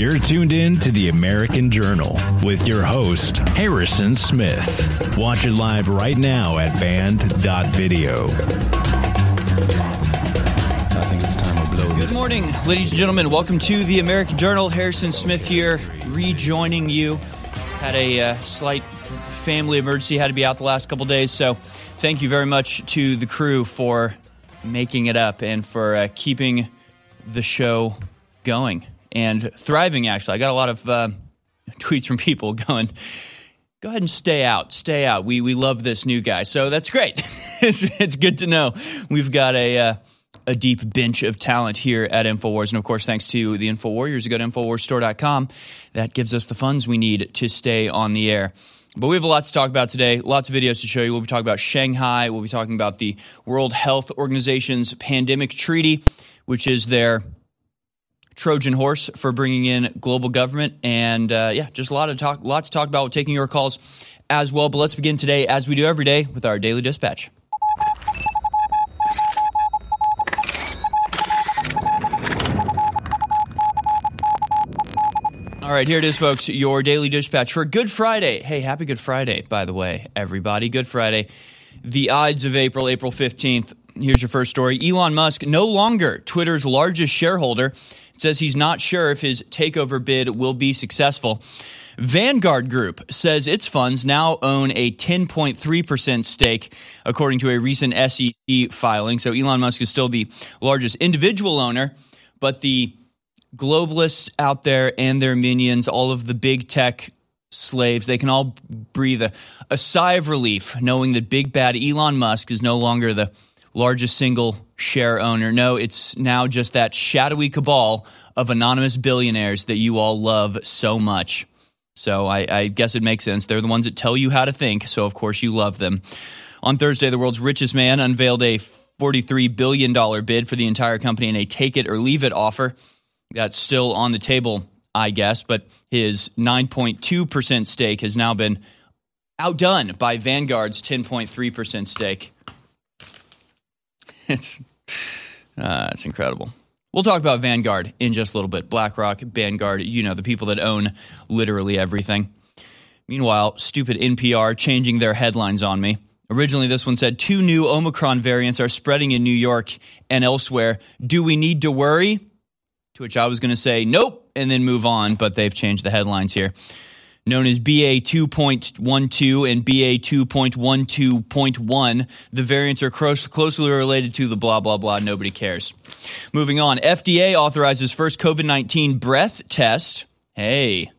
You're tuned in to the American Journal with your host, Harrison Smith. Watch it live right now at band.video. I think it's time to blow Good morning, ladies and gentlemen. Welcome to the American Journal. Harrison Smith here, rejoining you. Had a uh, slight family emergency, had to be out the last couple days. So, thank you very much to the crew for making it up and for uh, keeping the show going and thriving. Actually, I got a lot of uh, tweets from people going, go ahead and stay out. Stay out. We we love this new guy, so that's great. it's, it's good to know we've got a uh, a deep bench of talent here at Infowars, and of course, thanks to the Info Warriors, you go to InfoWarsStore.com. That gives us the funds we need to stay on the air. But we have a lot to talk about today. Lots of videos to show you. We'll be talking about Shanghai. We'll be talking about the World Health Organization's pandemic treaty, which is their Trojan horse for bringing in global government, and uh, yeah, just a lot of talk, lot to talk about. Taking your calls as well. But let's begin today, as we do every day, with our daily dispatch. All right, here it is, folks. Your daily dispatch for Good Friday. Hey, happy Good Friday, by the way, everybody. Good Friday. The Ides of April, April 15th. Here's your first story. Elon Musk, no longer Twitter's largest shareholder, says he's not sure if his takeover bid will be successful. Vanguard Group says its funds now own a 10.3% stake, according to a recent SEC filing. So Elon Musk is still the largest individual owner, but the globalists out there and their minions, all of the big tech slaves, they can all breathe a, a sigh of relief knowing that big bad Elon Musk is no longer the largest single share owner. No, it's now just that shadowy cabal of anonymous billionaires that you all love so much. So I, I guess it makes sense. They're the ones that tell you how to think, so of course you love them. On Thursday, the world's richest man unveiled a $43 billion bid for the entire company in a take it or leave it offer. That's still on the table, I guess, but his 9.2% stake has now been outdone by Vanguard's 10.3% stake. It's, uh, it's incredible. We'll talk about Vanguard in just a little bit. BlackRock, Vanguard, you know, the people that own literally everything. Meanwhile, stupid NPR changing their headlines on me. Originally, this one said two new Omicron variants are spreading in New York and elsewhere. Do we need to worry? To which I was going to say nope and then move on, but they've changed the headlines here. Known as BA 2.12 and BA 2.12.1, the variants are close, closely related to the blah, blah, blah. Nobody cares. Moving on. FDA authorizes first COVID 19 breath test. Hey,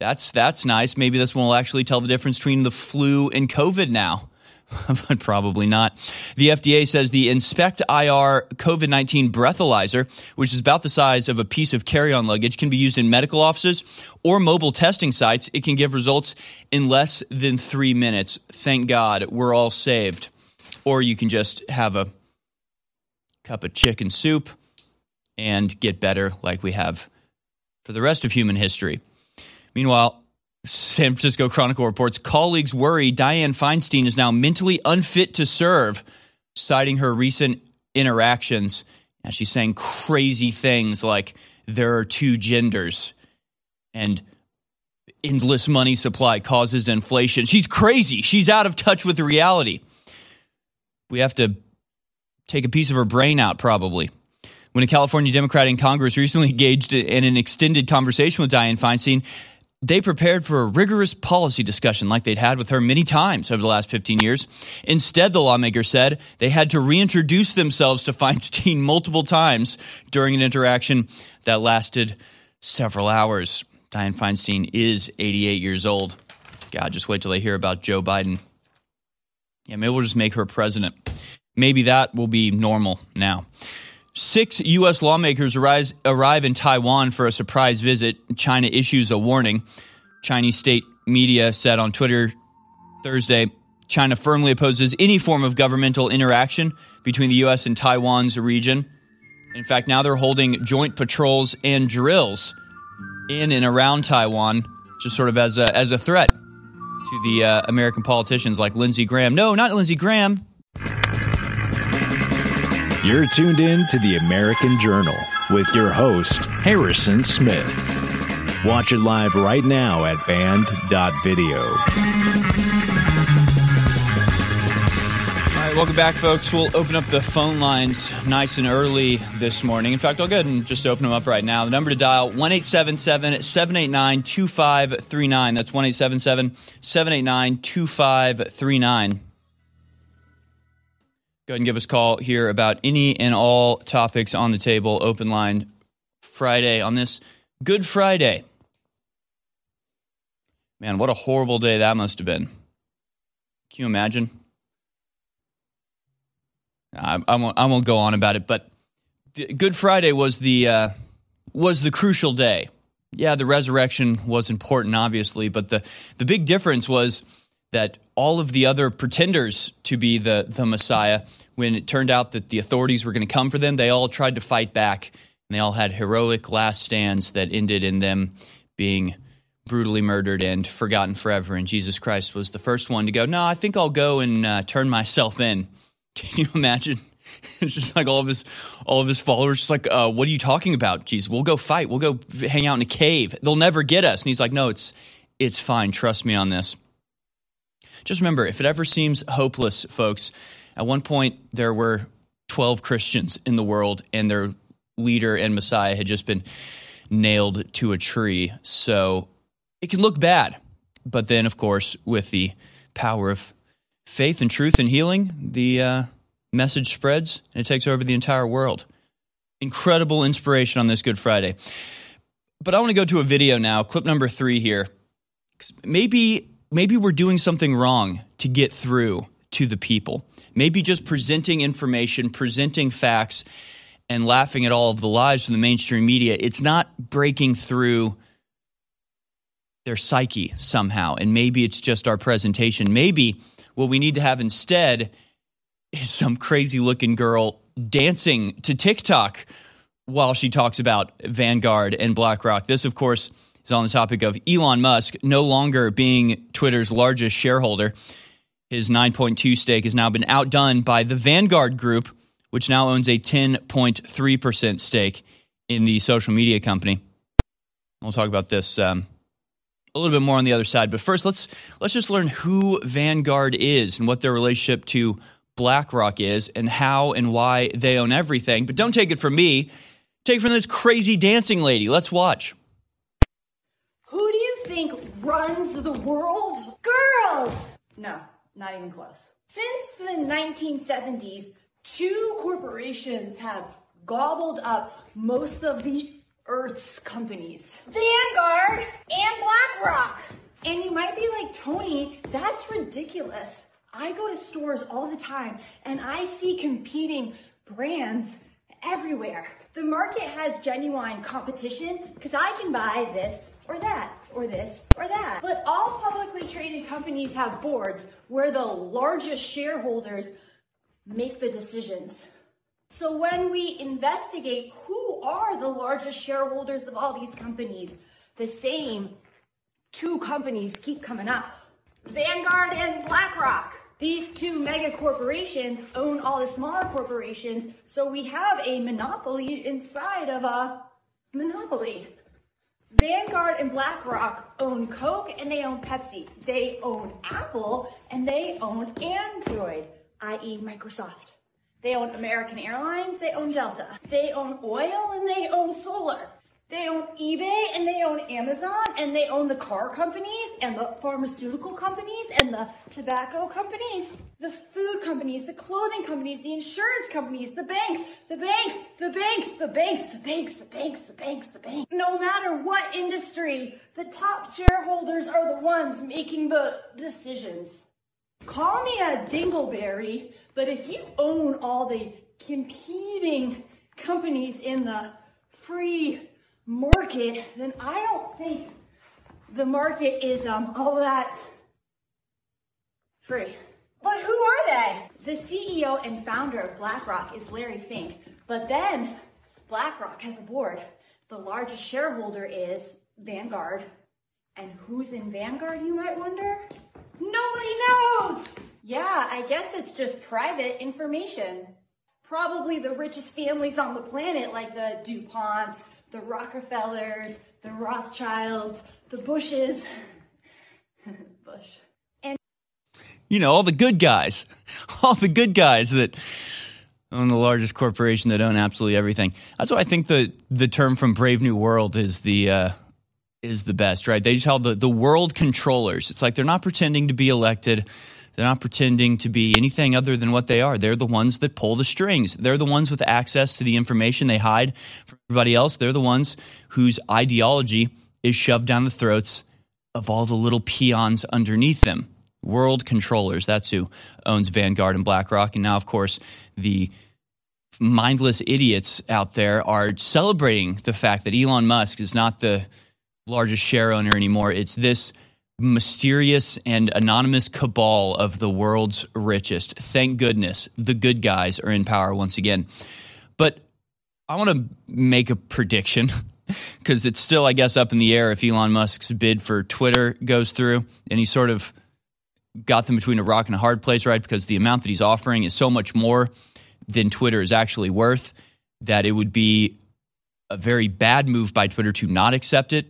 that's, that's nice. Maybe this one will actually tell the difference between the flu and COVID now. but probably not. The FDA says the InspectIR COVID 19 breathalyzer, which is about the size of a piece of carry on luggage, can be used in medical offices or mobile testing sites. It can give results in less than three minutes. Thank God we're all saved. Or you can just have a cup of chicken soup and get better like we have for the rest of human history. Meanwhile, San Francisco Chronicle reports colleagues worry Dianne Feinstein is now mentally unfit to serve, citing her recent interactions. And she's saying crazy things like there are two genders and endless money supply causes inflation. She's crazy. She's out of touch with reality. We have to take a piece of her brain out, probably. When a California Democrat in Congress recently engaged in an extended conversation with Dianne Feinstein, they prepared for a rigorous policy discussion like they'd had with her many times over the last 15 years. Instead, the lawmaker said they had to reintroduce themselves to Feinstein multiple times during an interaction that lasted several hours. Dianne Feinstein is 88 years old. God, just wait till they hear about Joe Biden. Yeah, maybe we'll just make her president. Maybe that will be normal now. Six U.S. lawmakers arise, arrive in Taiwan for a surprise visit. China issues a warning. Chinese state media said on Twitter Thursday China firmly opposes any form of governmental interaction between the U.S. and Taiwan's region. In fact, now they're holding joint patrols and drills in and around Taiwan, just sort of as a, as a threat to the uh, American politicians like Lindsey Graham. No, not Lindsey Graham. You're tuned in to the American Journal with your host, Harrison Smith. Watch it live right now at band.video. All right, welcome back, folks. We'll open up the phone lines nice and early this morning. In fact, I'll go ahead and just open them up right now. The number to dial, 1-877-789-2539. That's 1-877-789-2539. Go ahead and give us a call here about any and all topics on the table. Open line Friday on this Good Friday. Man, what a horrible day that must have been. Can you imagine? I, I, won't, I won't go on about it, but Good Friday was the uh, was the crucial day. Yeah, the resurrection was important, obviously, but the the big difference was that all of the other pretenders to be the, the Messiah, when it turned out that the authorities were going to come for them, they all tried to fight back. And they all had heroic last stands that ended in them being brutally murdered and forgotten forever. And Jesus Christ was the first one to go, No, I think I'll go and uh, turn myself in. Can you imagine? It's just like all of his all of his followers, just like, uh, what are you talking about? Jesus, we'll go fight. We'll go hang out in a cave. They'll never get us. And he's like, No, it's it's fine. Trust me on this. Just remember, if it ever seems hopeless, folks, at one point there were 12 Christians in the world, and their leader and Messiah had just been nailed to a tree. So it can look bad. But then, of course, with the power of faith and truth and healing, the uh, message spreads and it takes over the entire world. Incredible inspiration on this Good Friday. But I want to go to a video now, clip number three here. Maybe maybe we're doing something wrong to get through to the people. Maybe just presenting information, presenting facts, and laughing at all of the lies from the mainstream media, it's not breaking through their psyche somehow. And maybe it's just our presentation. Maybe what we need to have instead is some crazy looking girl dancing to TikTok while she talks about Vanguard and BlackRock. This, of course, is on the topic of Elon Musk no longer being Twitter's largest shareholder. His 9.2 stake has now been outdone by the Vanguard Group, which now owns a 10.3% stake in the social media company. We'll talk about this um, a little bit more on the other side, but first let's let's just learn who Vanguard is and what their relationship to BlackRock is and how and why they own everything. But don't take it from me. Take it from this crazy dancing lady. Let's watch runs the world? Girls! No, not even close. Since the 1970s, two corporations have gobbled up most of the Earth's companies Vanguard and BlackRock. And you might be like, Tony, that's ridiculous. I go to stores all the time and I see competing brands everywhere. The market has genuine competition because I can buy this or that or this or that. But all publicly traded companies have boards where the largest shareholders make the decisions. So when we investigate who are the largest shareholders of all these companies, the same two companies keep coming up. Vanguard and BlackRock. These two mega corporations own all the smaller corporations, so we have a monopoly inside of a monopoly. Vanguard and BlackRock own Coke and they own Pepsi. They own Apple and they own Android, i.e. Microsoft. They own American Airlines, they own Delta. They own oil and they own solar. They own eBay and they own Amazon and they own the car companies and the pharmaceutical companies and the tobacco companies, the food companies, the clothing companies, the insurance companies, the banks, the banks, the banks, the banks, the banks, the banks, the banks, the banks. No matter what industry, the top shareholders are the ones making the decisions. Call me a dingleberry, but if you own all the competing companies in the free market, then I don't think the market is um, all that free. But who are they? The CEO and founder of BlackRock is Larry Fink. But then BlackRock has a board. The largest shareholder is Vanguard. And who's in Vanguard, you might wonder? Nobody knows! Yeah, I guess it's just private information. Probably the richest families on the planet, like the DuPonts, the Rockefellers, the Rothschilds, the Bushes. Bush. And You know, all the good guys, all the good guys that own the largest corporation that own absolutely everything. That's why I think the the term from Brave New World is the uh, is the best, right? They just call the the world controllers. It's like they're not pretending to be elected. They're not pretending to be anything other than what they are. They're the ones that pull the strings. They're the ones with access to the information they hide from everybody else. They're the ones whose ideology is shoved down the throats of all the little peons underneath them. World controllers. That's who owns Vanguard and BlackRock. And now, of course, the mindless idiots out there are celebrating the fact that Elon Musk is not the largest share owner anymore. It's this mysterious and anonymous cabal of the world's richest. Thank goodness the good guys are in power once again. But I want to make a prediction because it's still, I guess, up in the air if Elon Musk's bid for Twitter goes through and he sort of got them between a rock and a hard place, right? Because the amount that he's offering is so much more than Twitter is actually worth that it would be a very bad move by Twitter to not accept it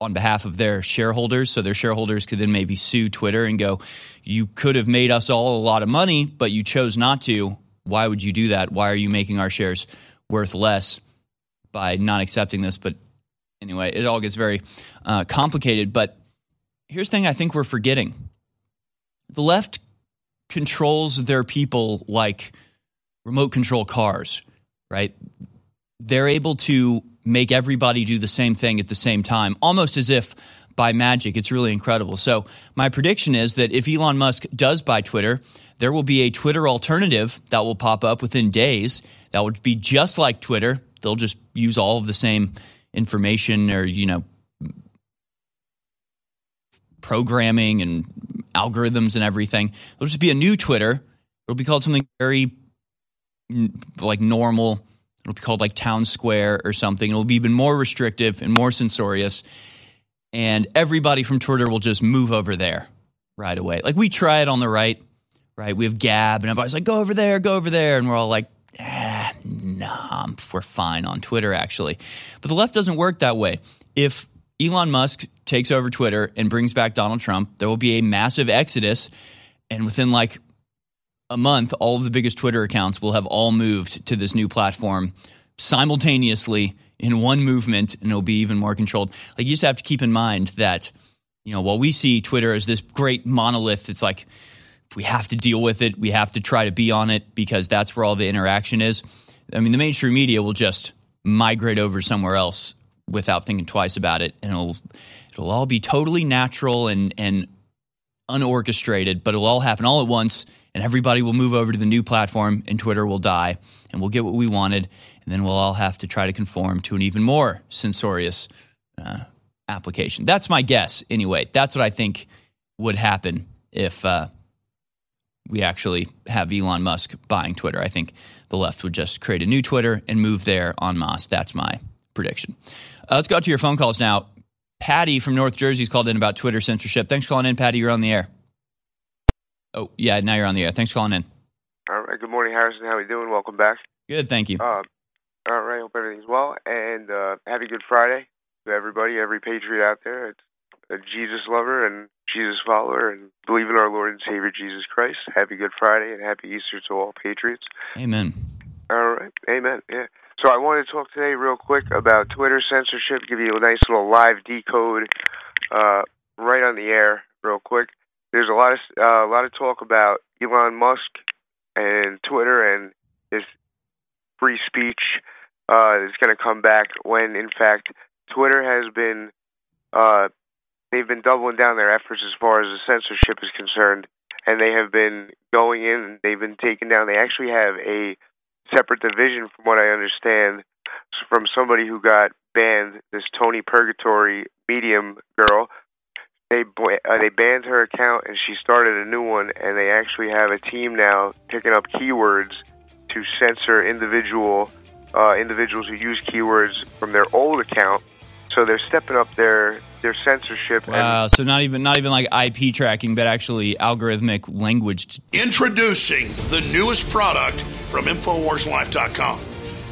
on behalf of their shareholders. So their shareholders could then maybe sue Twitter and go, You could have made us all a lot of money, but you chose not to. Why would you do that? Why are you making our shares worth less by not accepting this? But anyway, it all gets very uh, complicated. But here's the thing I think we're forgetting the left controls their people like remote control cars, right? They're able to make everybody do the same thing at the same time, almost as if by magic. It's really incredible. So, my prediction is that if Elon Musk does buy Twitter, there will be a Twitter alternative that will pop up within days that would be just like Twitter. They'll just use all of the same information or, you know, programming and algorithms and everything. There'll just be a new Twitter. It'll be called something very like normal. It'll be called like Town Square or something. It'll be even more restrictive and more censorious. And everybody from Twitter will just move over there right away. Like we try it on the right, right? We have Gab, and everybody's like, go over there, go over there. And we're all like, ah, nah, we're fine on Twitter, actually. But the left doesn't work that way. If Elon Musk takes over Twitter and brings back Donald Trump, there will be a massive exodus. And within like a month, all of the biggest Twitter accounts will have all moved to this new platform simultaneously in one movement, and it'll be even more controlled. Like you just have to keep in mind that, you know, while we see Twitter as this great monolith, it's like we have to deal with it, we have to try to be on it because that's where all the interaction is. I mean, the mainstream media will just migrate over somewhere else without thinking twice about it, and it'll it'll all be totally natural and and unorchestrated, but it'll all happen all at once, and everybody will move over to the new platform, and Twitter will die, and we'll get what we wanted, and then we'll all have to try to conform to an even more censorious uh, application. That's my guess, anyway. That's what I think would happen if uh, we actually have Elon Musk buying Twitter. I think the left would just create a new Twitter and move there en masse. That's my prediction. Uh, let's go to your phone calls now. Patty from North Jersey's called in about Twitter censorship. Thanks for calling in, Patty. You're on the air. Oh, yeah, now you're on the air. Thanks for calling in. All right. Good morning, Harrison. How are you doing? Welcome back. Good, thank you. Uh, all right. Hope everything's well. And uh, happy Good Friday to everybody, every patriot out there. It's a Jesus lover and Jesus follower and believe in our Lord and Savior Jesus Christ. Happy Good Friday and happy Easter to all patriots. Amen. All right. Amen. Yeah. So I wanted to talk today real quick about Twitter censorship, give you a nice little live decode uh, right on the air real quick. There's a lot of uh, a lot of talk about Elon Musk and Twitter and his free speech uh, is going to come back when, in fact, Twitter has been uh, they've been doubling down their efforts as far as the censorship is concerned, and they have been going in they've been taken down. They actually have a separate division, from what I understand, from somebody who got banned. This Tony Purgatory medium girl. They uh, they banned her account and she started a new one. And they actually have a team now picking up keywords to censor individual uh, individuals who use keywords from their old account. So they're stepping up their their censorship. Wow. And so not even not even like IP tracking, but actually algorithmic language. Introducing the newest product from InfoWarsLife.com.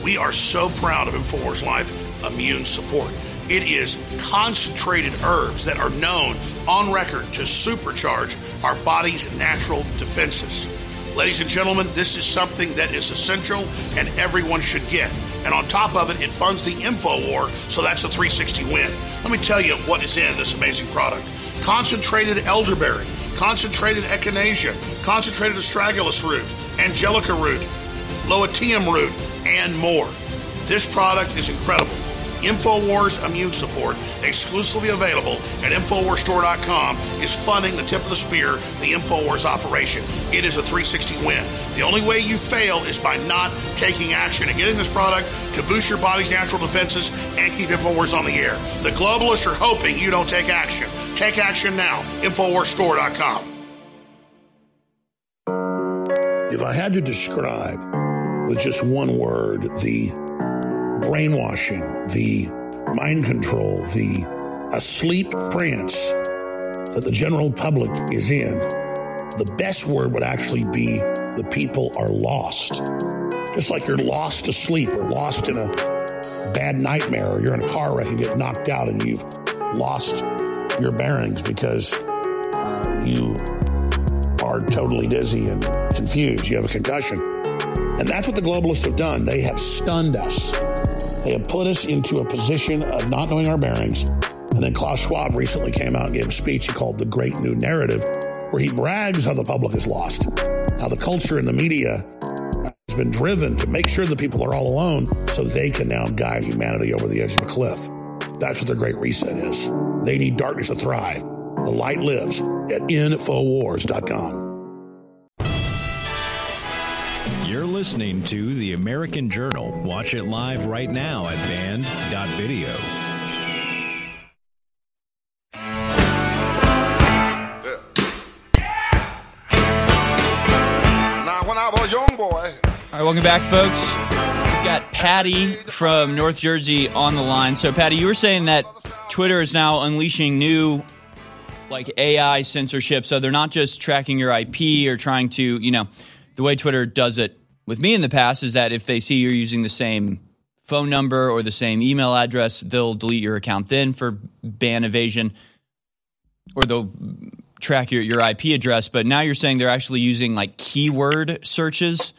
We are so proud of InfoWars Life, immune support. It is concentrated herbs that are known on record to supercharge our body's natural defenses. Ladies and gentlemen, this is something that is essential and everyone should get. And on top of it, it funds the info war, so that's a 360 win. Let me tell you what is in this amazing product concentrated elderberry, concentrated echinacea, concentrated astragalus root, angelica root, loetium root, and more. This product is incredible. InfoWars Immune Support, exclusively available at InfoWarsStore.com, is funding the tip of the spear, the InfoWars operation. It is a 360 win. The only way you fail is by not taking action and getting this product to boost your body's natural defenses and keep InfoWars on the air. The globalists are hoping you don't take action. Take action now. InfoWarsStore.com. If I had to describe with just one word the brainwashing, the mind control, the asleep trance that the general public is in, the best word would actually be the people are lost. Just like you're lost to sleep or lost in a bad nightmare or you're in a car wreck and get knocked out and you've lost your bearings because uh, you are totally dizzy and confused. You have a concussion. And that's what the globalists have done. They have stunned us. They have put us into a position of not knowing our bearings. And then Klaus Schwab recently came out and gave a speech he called The Great New Narrative, where he brags how the public is lost, how the culture and the media has been driven to make sure the people are all alone so they can now guide humanity over the edge of a cliff. That's what their great reset is. They need darkness to thrive. The light lives at Infowars.com. listening to The American Journal. Watch it live right now at band.video. Now, when I was a young boy, All right, welcome back, folks. We've got Patty from North Jersey on the line. So, Patty, you were saying that Twitter is now unleashing new, like AI censorship. So they're not just tracking your IP or trying to, you know, the way Twitter does it with me in the past is that if they see you're using the same phone number or the same email address, they'll delete your account then for ban evasion, or they'll track your, your IP address. But now you're saying they're actually using like keyword searches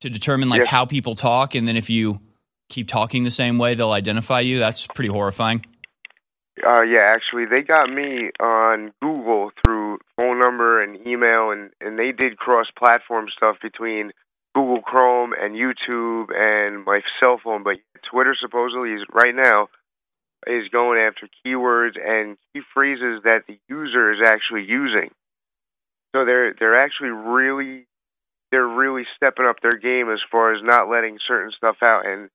to determine like Yeah. how people talk, and then if you keep talking the same way, they'll identify you. That's pretty horrifying. Uh, yeah, actually, they got me on Google through phone number and email, and and they did cross-platform stuff between Google Chrome and YouTube and my cell phone. But Twitter supposedly is right now is going after keywords and key phrases that the user is actually using. So they're they're actually really they're really stepping up their game as far as not letting certain stuff out. And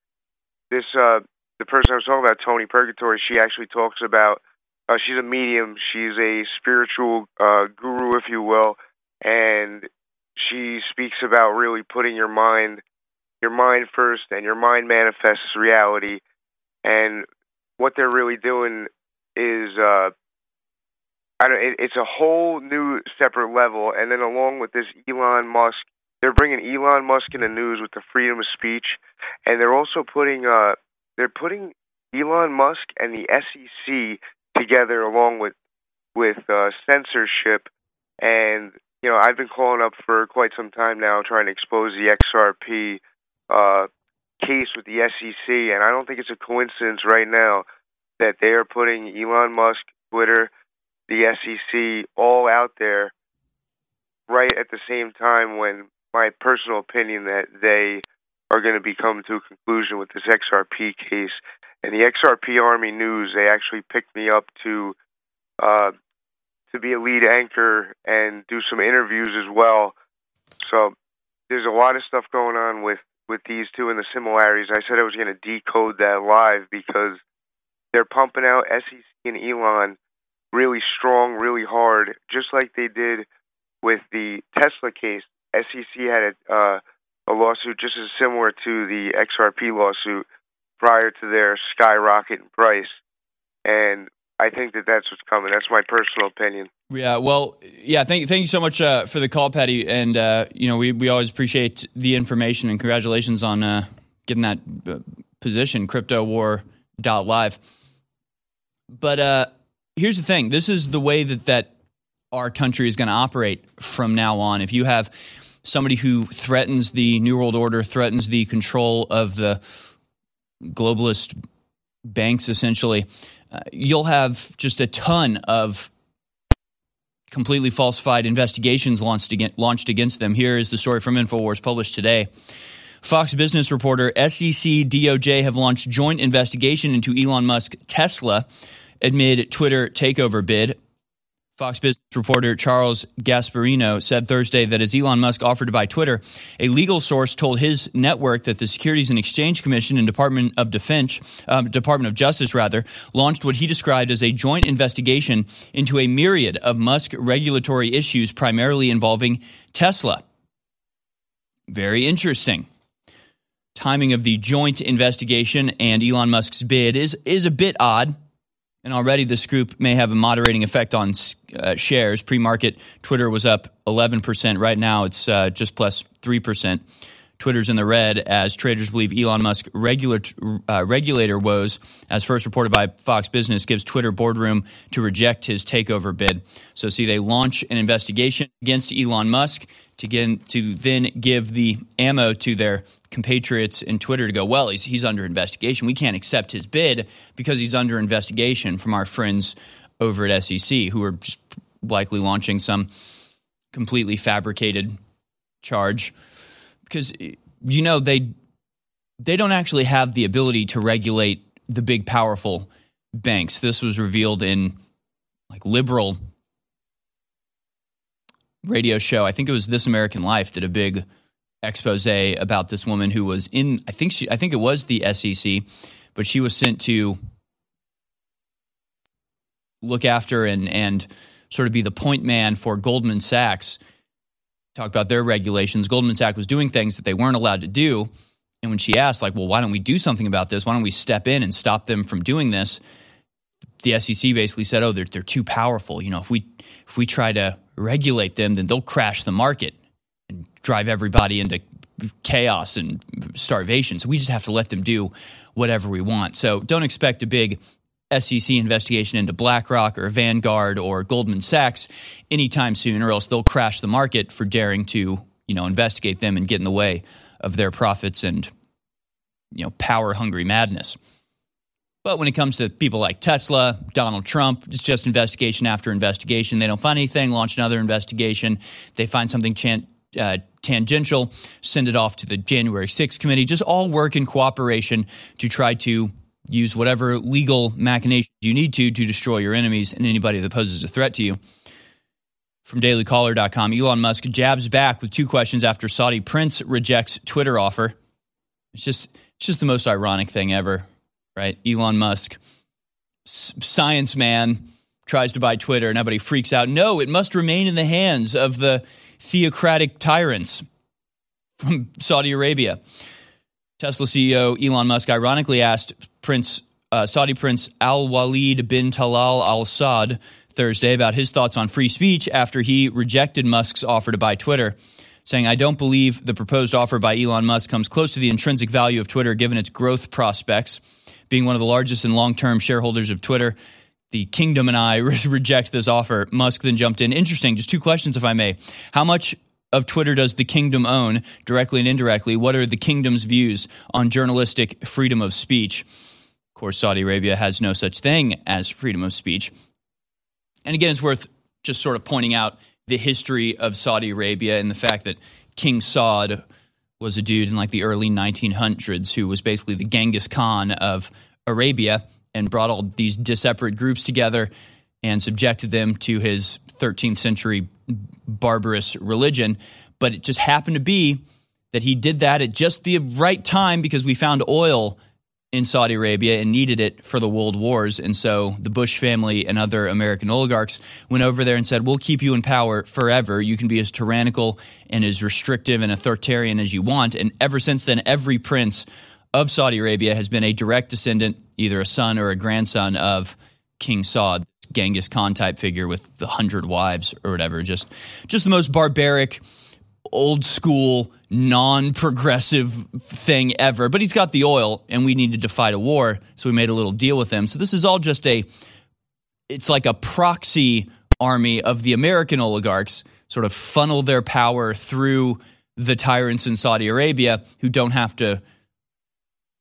this uh, the person I was talking about, Tony Purgatory, she actually talks about. Uh, she's a medium. She's a spiritual uh, guru, if you will, and she speaks about really putting your mind, your mind first, and your mind manifests reality. And what they're really doing is, uh, I don't. It, it's a whole new separate level. And then along with this, Elon Musk, they're bringing Elon Musk in the news with the freedom of speech, and they're also putting, uh, they're putting Elon Musk and the SEC together along with with uh, censorship and you know I've been calling up for quite some time now trying to expose the XRP uh, case with the SEC and I don't think it's a coincidence right now that they are putting Elon Musk, Twitter, the SEC all out there right at the same time when my personal opinion that they are going to be coming to a conclusion with this XRP case. And the XRP Army News, they actually picked me up to uh, to be a lead anchor and do some interviews as well. So there's a lot of stuff going on with with these two and the similarities. I said I was going to decode that live because they're pumping out SEC and Elon really strong, really hard, just like they did with the Tesla case. SEC had a, uh, a lawsuit just as similar to the XRP lawsuit prior to their skyrocket in price. And I think that that's what's coming. That's my personal opinion. Yeah, well, yeah. Thank, thank you so much uh, for the call, Patty. And uh, you know, we, we always appreciate the information and congratulations on uh, getting that uh, position, CryptoWar dot live. But uh, here's the thing: this is the way that that our country is going to operate from now on. If you have somebody who threatens the New World Order, threatens the control of the globalist banks, essentially, you'll have just a ton of completely falsified investigations launched against, launched against them. Here is the story from InfoWars published today. Fox Business reporter SEC DOJ have launched joint investigation into Elon Musk Tesla amid Twitter takeover bid. Fox Business reporter Charles Gasparino said Thursday that as Elon Musk offered to buy Twitter, a legal source told his network that the Securities and Exchange Commission and Department of Defense, um, Department of Justice rather, launched what he described as a joint investigation into a myriad of Musk regulatory issues, primarily involving Tesla. Very interesting. Timing of the joint investigation and Elon Musk's bid is is a bit odd and already this group may have a moderating effect on uh, shares. Pre market, Twitter was up 11%. Right now, it's uh, just plus 3%. Twitter's in the red as traders believe Elon Musk regular, uh, regulator woes, as first reported by Fox Business, gives Twitter boardroom to reject his takeover bid. So, see, they launch an investigation against Elon Musk to, get, to then give the ammo to their compatriots in Twitter to go, well, he's, he's under investigation. We can't accept his bid because he's under investigation from our friends over at SEC who are just likely launching some completely fabricated charge because you know they they don't actually have the ability to regulate the big powerful banks. This was revealed in like liberal radio show. I think it was This American Life did a big expose about this woman who was in I think she I think it was the SEC, but she was sent to look after and and sort of be the point man for Goldman Sachs. Talk about their regulations. Goldman Sachs was doing things that they weren't allowed to do. And when she asked, like, well, why don't we do something about this? Why don't we step in and stop them from doing this? The SEC basically said, oh, they're, they're too powerful. You know, if we if we try to regulate them, then they'll crash the market drive everybody into chaos and starvation. So we just have to let them do whatever we want. So don't expect a big SEC investigation into BlackRock or Vanguard or Goldman Sachs anytime soon, or else they'll crash the market for daring to, you know, investigate them and get in the way of their profits and, you know, power hungry madness. But when it comes to people like Tesla, Donald Trump, it's just investigation after investigation. They don't find anything, launch another investigation. They find something uh, tangential, send it off to the January 6th committee. Just all work in cooperation to try to use whatever legal machinations you need to to destroy your enemies and anybody that poses a threat to you. From dailycaller.com, Elon Musk jabs back with two questions after Saudi prince rejects Twitter offer. It's just it's just the most ironic thing ever, right? Elon Musk, science man, tries to buy Twitter and everybody freaks out. No, it must remain in the hands of the theocratic tyrants from Saudi Arabia. Tesla CEO Elon Musk ironically asked Prince uh, Saudi Prince Al Walid bin Talal Al Saud Thursday about his thoughts on free speech after he rejected Musk's offer to buy Twitter, saying, I don't believe the proposed offer by Elon Musk comes close to the intrinsic value of Twitter given its growth prospects. Being one of the largest and long term shareholders of Twitter, the kingdom and I reject this offer. Musk then jumped in. Interesting. Just two questions, if I may. How much of Twitter does the kingdom own, directly and indirectly? What are the kingdom's views on journalistic freedom of speech? Of course, Saudi Arabia has no such thing as freedom of speech. And again, it's worth just sort of pointing out the history of Saudi Arabia and the fact that King Saud was a dude in like the early 1900s who was basically the Genghis Khan of Arabia and brought all these disparate groups together and subjected them to his 13th century barbarous religion. But it just happened to be that he did that at just the right time because we found oil in Saudi Arabia and needed it for the world wars. And so the Bush family and other American oligarchs went over there and said, We'll keep you in power forever. You can be as tyrannical and as restrictive and authoritarian as you want. And ever since then, every prince of Saudi Arabia has been a direct descendant, either a son or a grandson of King Saud, Genghis Khan type figure with the hundred wives or whatever. Just, just the most barbaric, old school, non progressive thing ever. But he's got the oil, and we needed to fight a war, so we made a little deal with him. So this is all just a, it's like a proxy army of the American oligarchs, sort of funnel their power through the tyrants in Saudi Arabia who don't have to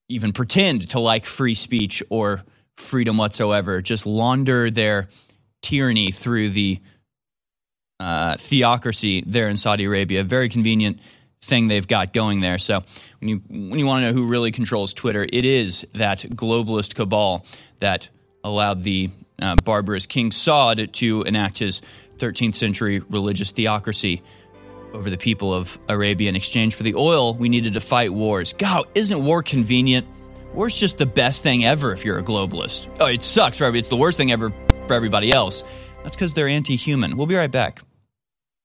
even pretend to like free speech or freedom whatsoever, just launder their tyranny through the uh, theocracy there in Saudi Arabia. Very convenient thing they've got going there. So when you when you want to know who really controls Twitter, it is that globalist cabal that allowed the uh, barbarous King Saud to enact his 13th century religious theocracy over the people of Arabia in exchange for the oil we needed to fight wars. God, isn't war convenient? War's just the best thing ever if you're a globalist. Oh, it sucks for everybody. It's the worst thing ever for everybody else. That's because they're anti human. We'll be right back.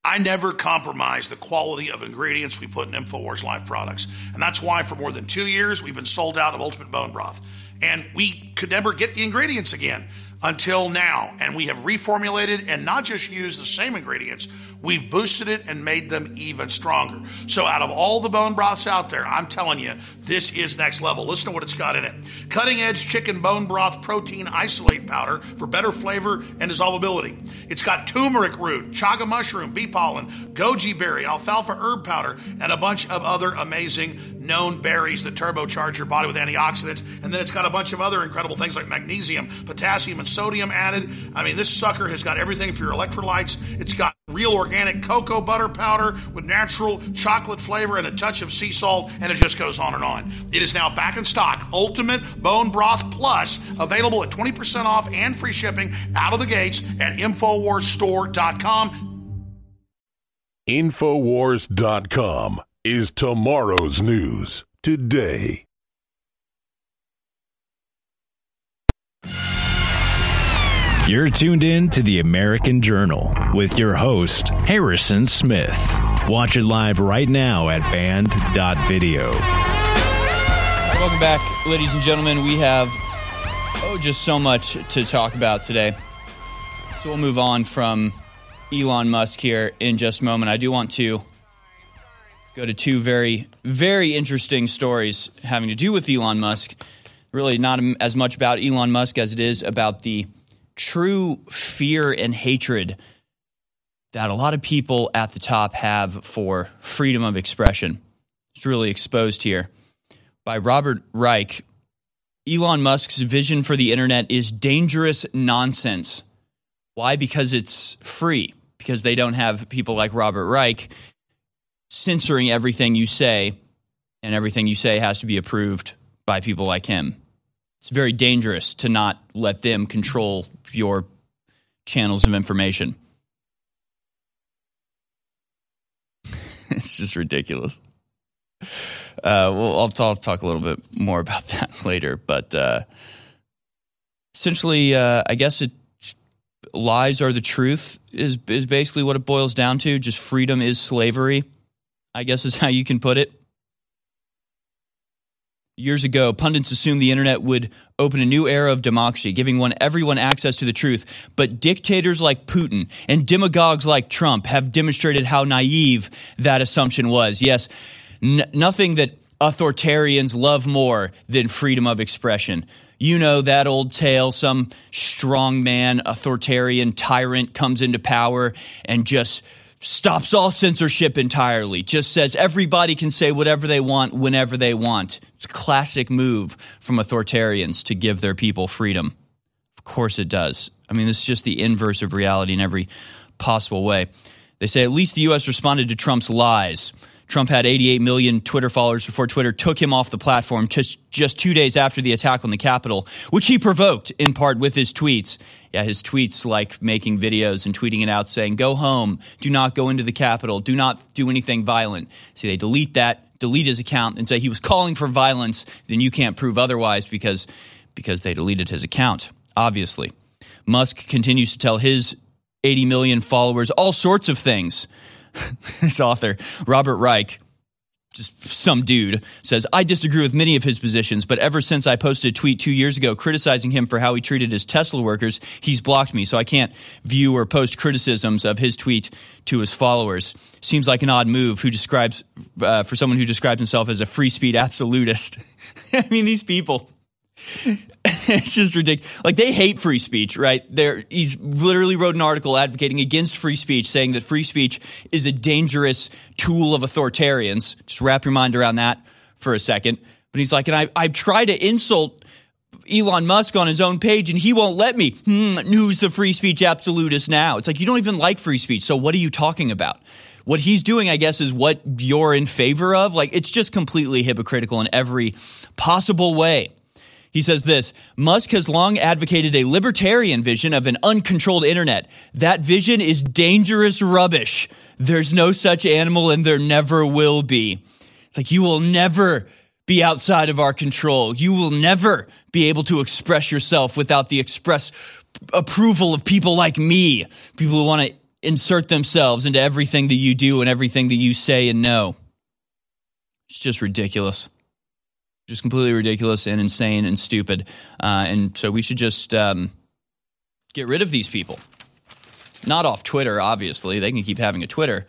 I never compromise the quality of ingredients we put in InfoWars Life products. And that's why for more than two years, we've been sold out of Ultimate Bone Broth. And we could never get the ingredients again until now. And we have reformulated and not just used the same ingredients, we've boosted it and made them even stronger. So, out of all the bone broths out there, I'm telling you, this is next level. Listen to what it's got in it cutting edge chicken bone broth protein isolate powder for better flavor and dissolvability. It's got turmeric root, chaga mushroom, bee pollen, goji berry, alfalfa herb powder, and a bunch of other amazing known berries that turbocharge your body with antioxidants. And then it's got a bunch of other incredible things like magnesium, potassium, and sodium added. I mean, this sucker has got everything for your electrolytes. It's got real organic cocoa butter powder with natural chocolate flavor and a touch of sea salt, and it just goes on and on. It is now back in stock. Ultimate Bone Broth Plus, available at 20% off and free shipping out of the gates at InfoWarsStore.com. Infowars.com is tomorrow's news today. You're tuned in to the American Journal with your host, Harrison Smith. Watch it live right now at band.video. Welcome back, ladies and gentlemen. We have, oh, just so much to talk about today. So we'll move on from Elon Musk here in just a moment. I do want to go to two very, very interesting stories having to do with Elon Musk. Really, not as much about Elon Musk as it is about the true fear and hatred that a lot of people at the top have for freedom of expression. It's really exposed here by Robert Reich. Elon Musk's vision for the internet is dangerous nonsense. Why? Because it's free. Because they don't have people like Robert Reich censoring everything you say, and everything you say has to be approved by people like him. It's very dangerous to not let them control your channels of information. it's just ridiculous. Uh, well, I'll talk, talk, a little bit more about that later, but uh, essentially, uh, I guess it lies are the truth is is basically what it boils down to. Just freedom is slavery, I guess is how you can put it. Years ago, pundits assumed the internet would open a new era of democracy, giving one everyone access to the truth. But dictators like Putin and demagogues like Trump have demonstrated how naive that assumption was. Yes, n- nothing that authoritarians love more than freedom of expression. You know that old tale some strong man, authoritarian tyrant comes into power and just stops all censorship entirely, just says everybody can say whatever they want whenever they want. It's a classic move from authoritarians to give their people freedom. Of course it does. I mean, this is just the inverse of reality in every possible way. They say at least the U.S. responded to Trump's lies. Trump had 88 million Twitter followers before Twitter took him off the platform just, just two days after the attack on the Capitol, which he provoked in part with his tweets. Yeah, his tweets like making videos and tweeting it out saying, go home, do not go into the Capitol, do not do anything violent. See, they delete that, delete his account, and say he was calling for violence, then you can't prove otherwise because, because they deleted his account, obviously. Musk continues to tell his 80 million followers all sorts of things. His author, Robert Reich, just some dude says i disagree with many of his positions but ever since i posted a tweet two years ago criticizing him for how he treated his tesla workers he's blocked me so i can't view or post criticisms of his tweet to his followers. Seems like an odd move who describes uh, for someone who describes himself as a free speech absolutist. I mean these people it's just ridiculous. Like they hate free speech, right? There, he's literally wrote an article advocating against free speech, saying that free speech is a dangerous tool of authoritarians. Just wrap your mind around that for a second. But he's like, and I, I've tried to insult Elon Musk on his own page, and he won't let me. Hmm, who's the free speech absolutist now? It's like you don't even like free speech. So what are you talking about? What he's doing, I guess, is what you're in favor of. Like it's just completely hypocritical in every possible way. He says this Musk has long advocated a libertarian vision of an uncontrolled internet. That vision is dangerous rubbish. There's no such animal and there never will be. It's like you will never be outside of our control. You will never be able to express yourself without the express approval of people like me, people who want to insert themselves into everything that you do and everything that you say and know. It's just ridiculous just completely ridiculous and insane and stupid. Uh, and so we should just um, get rid of these people. Not off Twitter, obviously. They can keep having a Twitter.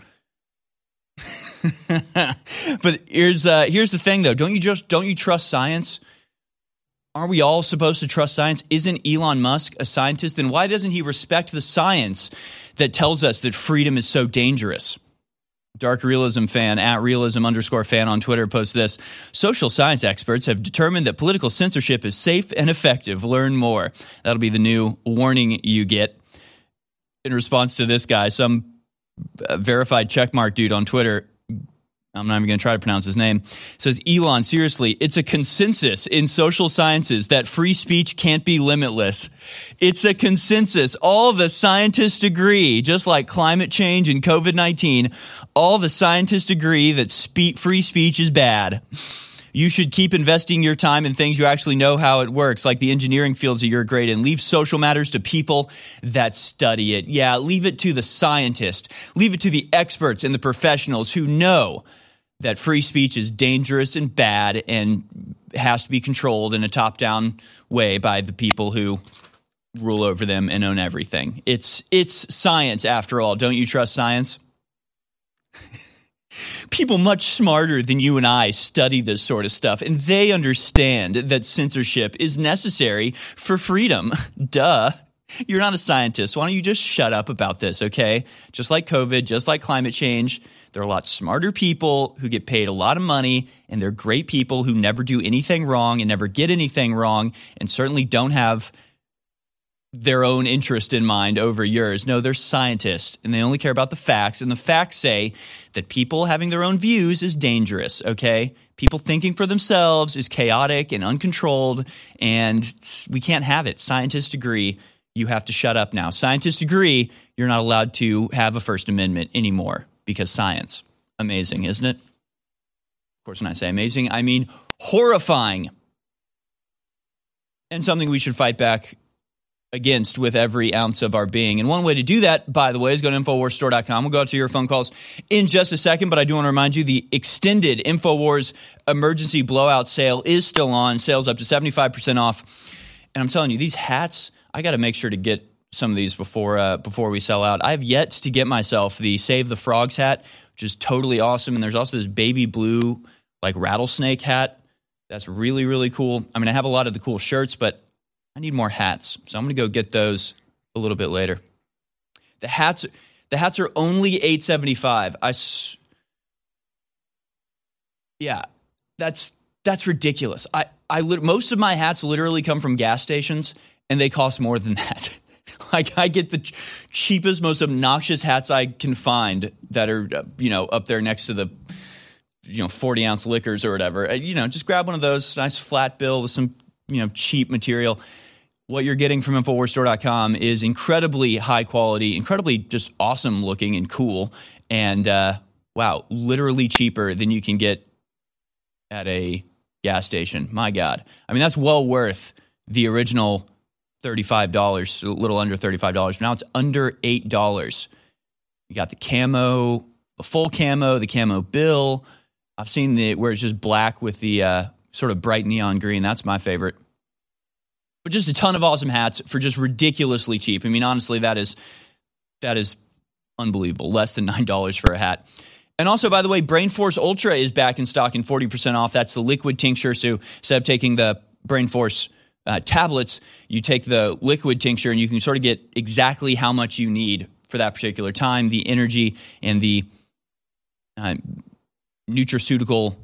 but here's uh, here's the thing, though. Don't you just don't you trust science? Are we all supposed to trust science? Isn't Elon Musk a scientist? Then why doesn't he respect the science that tells us that freedom is so dangerous? Dark Realism fan at realism underscore fan on Twitter posts this. Social science experts have determined that political censorship is safe and effective. Learn more. That'll be the new warning you get. In response to this guy, some uh, verified checkmark dude on Twitter I'm not even going to try to pronounce his name, says, Elon, seriously, it's a consensus in social sciences that free speech can't be limitless. It's a consensus. All the scientists agree, just like climate change and COVID 19, all the scientists agree that spe- free speech is bad you should keep investing your time in things you actually know how it works, like the engineering fields that you're great in. Leave social matters to people that study it. Yeah, leave it to the scientist. Leave it to the experts and the professionals who know that free speech is dangerous and bad and has to be controlled in a top down way by the people who rule over them and own everything. It's it's science after all. Don't you trust science? People much smarter than you and I study this sort of stuff, and they understand that censorship is necessary for freedom. Duh. You're not a scientist. Why don't you just shut up about this, okay? Just like COVID, just like climate change, there are a lot smarter people who get paid a lot of money, and they're great people who never do anything wrong and never get anything wrong, and certainly don't have their own interest in mind over yours. No, they're scientists and they only care about the facts. And the facts say that people having their own views is dangerous, okay? People thinking for themselves is chaotic and uncontrolled, and we can't have it. Scientists agree you have to shut up now. Scientists agree you're not allowed to have a First Amendment anymore because science. Amazing, isn't it? Of course, when I say amazing, I mean horrifying. And something we should fight back against with every ounce of our being. And one way to do that, by the way, is go to InfoWarsStore.com. We'll go out to your phone calls in just a second, but I do want to remind you the extended InfoWars emergency blowout sale is still on. Sales up to 75% off. And I'm telling you, these hats, I got to make sure to get some of these before uh, before we sell out. I've yet to get myself the Save the Frogs hat, which is totally awesome. And there's also this baby blue like rattlesnake hat. That's really really cool. I mean, I have a lot of the cool shirts, but I need more hats. So I'm going to go get those a little bit later. The hats the hats are only 875. I Yeah, that's that's ridiculous. I I most of my hats literally come from gas stations and they cost more than that. like I get the ch- cheapest, most obnoxious hats I can find that are you know up there next to the you know 40 ounce liquors or whatever. You know, just grab one of those, nice flat bill with some you know cheap material. What you're getting from Infowarsstore.com is incredibly high quality, incredibly just awesome looking and cool, and uh, wow, literally cheaper than you can get at a gas station. My God, I mean that's well worth the original $35, a little under $35. Now it's under $8. You got the camo, the full camo, the camo bill, I've seen the where it's just black with the uh, sort of bright neon green. That's my favorite. But just a ton of awesome hats for just ridiculously cheap. I mean, honestly, that is that is unbelievable. Less than nine dollars for a hat. And also, by the way, Brain Force Ultra is back in stock and 40% off. That's the liquid tincture. So instead of taking the Brain Force uh, tablets, you take the liquid tincture and you can sort of get exactly how much you need for that particular time, the energy and the uh, nutraceutical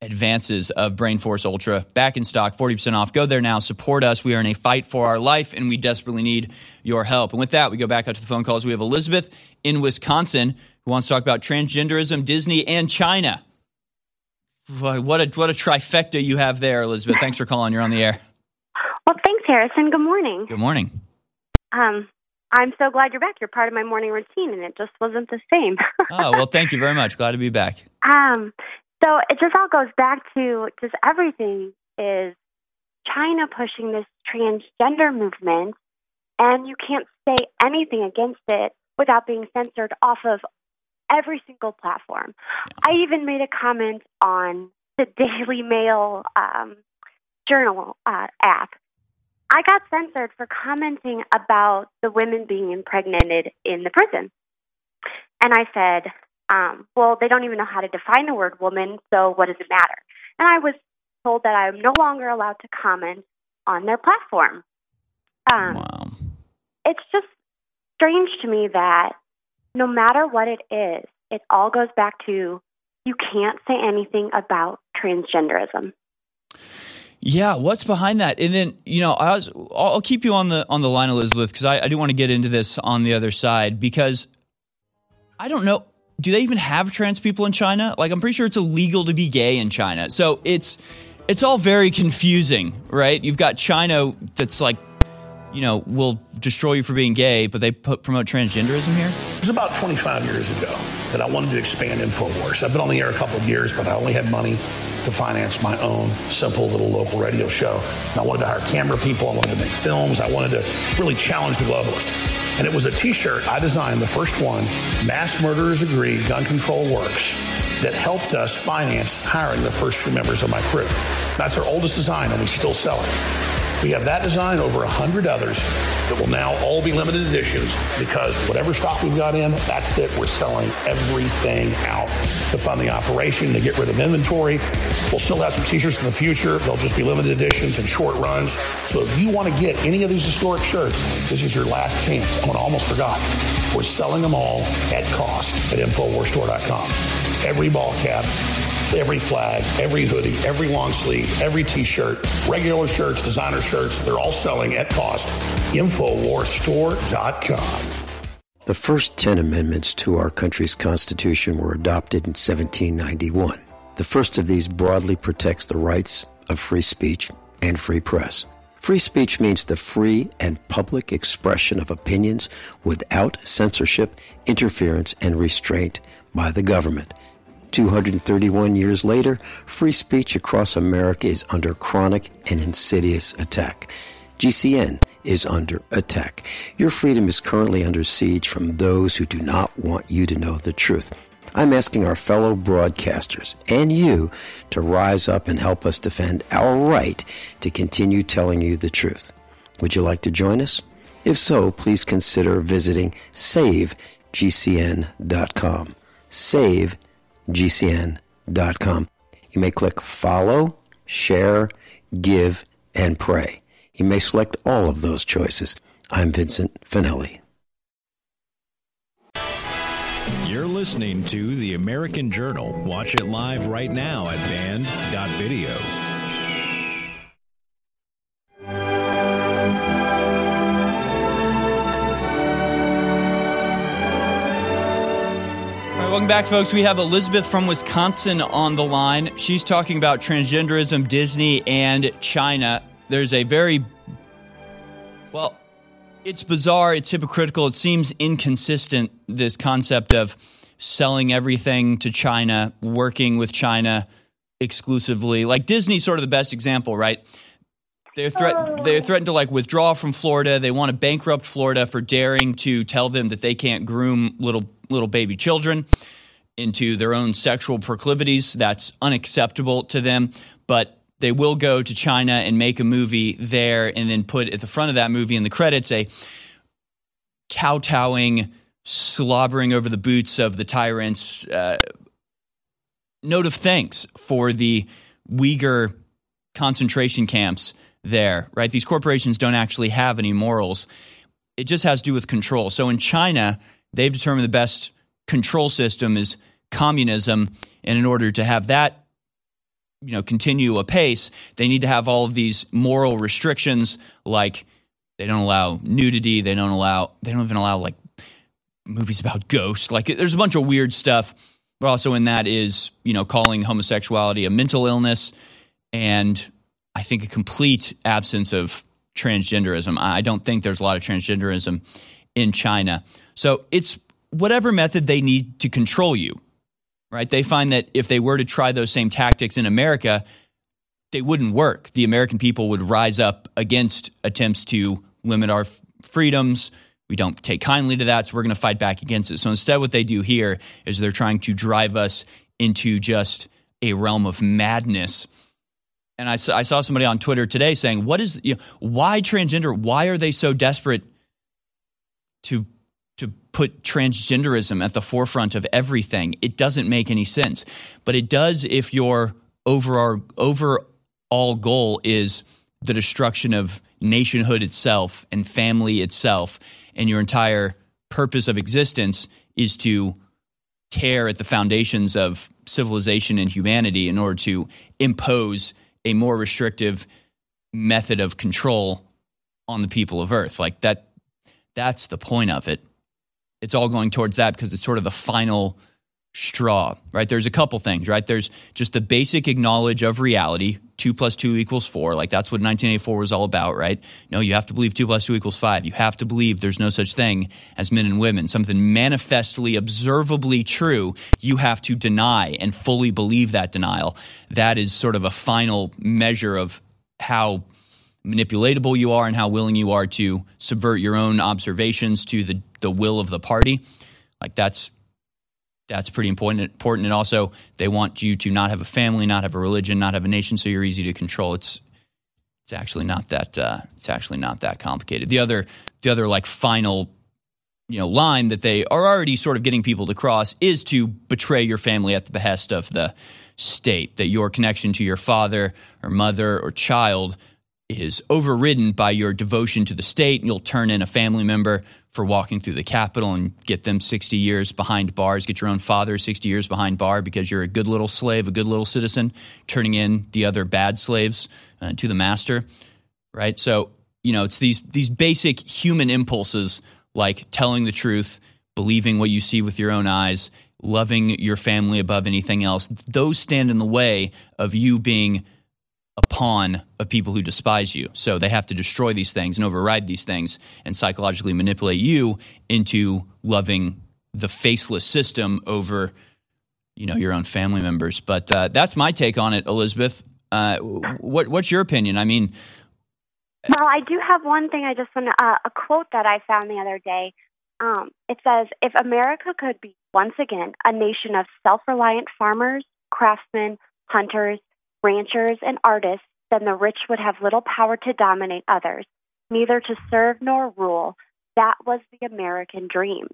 advances of Brain Force Ultra back in stock, 40% off. Go there now, support us. We are in a fight for our life and we desperately need your help. And with that, we go back out to the phone calls. We have Elizabeth in Wisconsin who wants to talk about transgenderism, Disney, and China. What a, what a trifecta you have there, Elizabeth. Thanks for calling. You're on the air. Well, thanks, Harrison. Good morning. Good morning. Um, I'm so glad you're back. You're part of my morning routine, and it just wasn't the same. oh, well, thank you very much. Glad to be back. Um, so it just all goes back to just everything is China pushing this transgender movement, and you can't say anything against it without being censored off of every single platform. I even made a comment on the Daily Mail um, journal uh, app. I got censored for commenting about the women being impregnated in the prison. And I said, um, well, they don't even know how to define the word woman, so what does it matter? And I was told that I'm no longer allowed to comment on their platform. Um, wow. It's just strange to me that no matter what it is, it all goes back to you can't say anything about transgenderism. Yeah, what's behind that? And then you know, I was, I'll keep you on the on the line, Elizabeth, because I, I do want to get into this on the other side because I don't know. Do they even have trans people in China? Like, I'm pretty sure it's illegal to be gay in China. So it's it's all very confusing, right? You've got China that's like you know, will destroy you for being gay, but they put, promote transgenderism here? It was about 25 years ago that I wanted to expand InfoWars. I've been on the air a couple of years, but I only had money to finance my own simple little local radio show. And I wanted to hire camera people. I wanted to make films. I wanted to really challenge the globalist. And it was a t-shirt I designed, the first one, Mass Murderers Agree, Gun Control Works, that helped us finance hiring the first few members of my crew. That's our oldest design, and we still sell it. We have that design, over 100 others that will now all be limited editions because whatever stock we've got in, that's it. We're selling everything out to fund the operation, to get rid of inventory. We'll still have some t-shirts in the future. They'll just be limited editions and short runs. So if you want to get any of these historic shirts, this is your last chance. Oh, I almost forgot. We're selling them all at cost at InfoWarsStore.com. Every ball cap, every flag, every hoodie, every long sleeve, every t-shirt, regular shirts, designer shirts, they're all selling at cost. Infowarstore.com. The first 10 amendments to our country's Constitution were adopted in 1791. The first of these broadly protects the rights of free speech and free press. Free speech means the free and public expression of opinions without censorship, interference, and restraint by the government. 231 years later, free speech across America is under chronic and insidious attack. GCN is under attack. Your freedom is currently under siege from those who do not want you to know the truth. I'm asking our fellow broadcasters and you to rise up and help us defend our right to continue telling you the truth. Would you like to join us? If so, please consider visiting savegcn.com. Save gcn.com. You may click follow, share, give, and pray. You may select all of those choices. I'm Vincent Finelli. You're listening to The American Journal. Watch it live right now at band.video. Welcome back, folks. We have Elizabeth from Wisconsin on the line. She's talking about transgenderism, Disney, and China. There's a very, well, it's bizarre, it's hypocritical, it seems inconsistent, this concept of selling everything to China, working with China exclusively. Like Disney's sort of the best example, right? They're, threat- they're threatened to like withdraw from Florida. They want to bankrupt Florida for daring to tell them that they can't groom little little baby children. into their own sexual proclivities. That's unacceptable to them. But they will go to China and make a movie there and then put at the front of that movie in the credits a kowtowing, slobbering over the boots of the tyrants uh, note of thanks for the Uyghur concentration camps there, right? These corporations don't actually have any morals. It just has to do with control. So in China, they've determined the best control system is communism. And in order to have that you know continue apace, they need to have all of these moral restrictions like they don't allow nudity, they don't allow they don't even allow like movies about ghosts. Like there's a bunch of weird stuff. But also in that is, you know, calling homosexuality a mental illness and I think a complete absence of transgenderism. I don't think there's a lot of transgenderism in China. So it's whatever method they need to control you, right? They find that if they were to try those same tactics in America, they wouldn't work. The American people would rise up against attempts to limit our freedoms. We don't take kindly to that, so we're going to fight back against it. So instead, what they do here is they're trying to drive us into just a realm of madness and I saw, I saw somebody on Twitter today saying, "What is you know, why transgender? Why are they so desperate to to put transgenderism at the forefront of everything? It doesn't make any sense, but it does if your overall overall goal is the destruction of nationhood itself and family itself, and your entire purpose of existence is to tear at the foundations of civilization and humanity in order to impose." A more restrictive method of control on the people of Earth. Like that, that's the point of it. It's all going towards that because it's sort of the final straw, right? There's a couple things, right? There's just the basic acknowledge of reality. Two plus two equals four. Like that's what 1984 was all about, right? No, you have to believe two plus two equals five. You have to believe there's no such thing as men and women. Something manifestly, observably true, you have to deny and fully believe that denial. That is sort of a final measure of how manipulatable you are and how willing you are to subvert your own observations to the, the will of the party. Like that's that's pretty important. Important, and also they want you to not have a family, not have a religion, not have a nation, so you're easy to control. It's it's actually not that uh, it's actually not that complicated. The other the other like final you know line that they are already sort of getting people to cross is to betray your family at the behest of the state. That your connection to your father or mother or child is overridden by your devotion to the state, and you'll turn in a family member for walking through the Capitol and get them 60 years behind bars, get your own father 60 years behind bar because you're a good little slave, a good little citizen, turning in the other bad slaves uh, to the master, right? So, you know, it's these these basic human impulses like telling the truth, believing what you see with your own eyes, loving your family above anything else. Those stand in the way of you being a pawn of people who despise you. So they have to destroy these things and override these things and psychologically manipulate you into loving the faceless system over you know your own family members. But uh, that's my take on it, Elizabeth. Uh, what, what's your opinion? I mean, well, I do have one thing. I just want to, uh, a quote that I found the other day. Um, it says, "If America could be once again a nation of self-reliant farmers, craftsmen, hunters, ranchers, and artists, then the rich would have little power to dominate others, neither to serve nor rule. That was the American dream.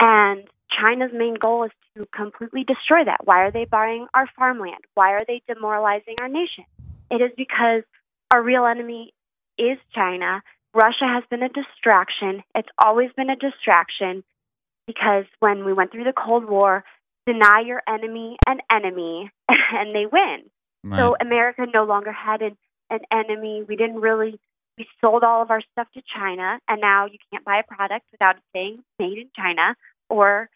And China's main goal is to completely destroy that. Why are they buying our farmland? Why are they demoralizing our nation? It is because our real enemy is China. Russia has been a distraction. It's always been a distraction because when we went through the Cold War, deny your enemy an enemy and they win. Right. So America no longer had an, an enemy. We didn't really we sold all of our stuff to China and now you can't buy a product without it saying made in China or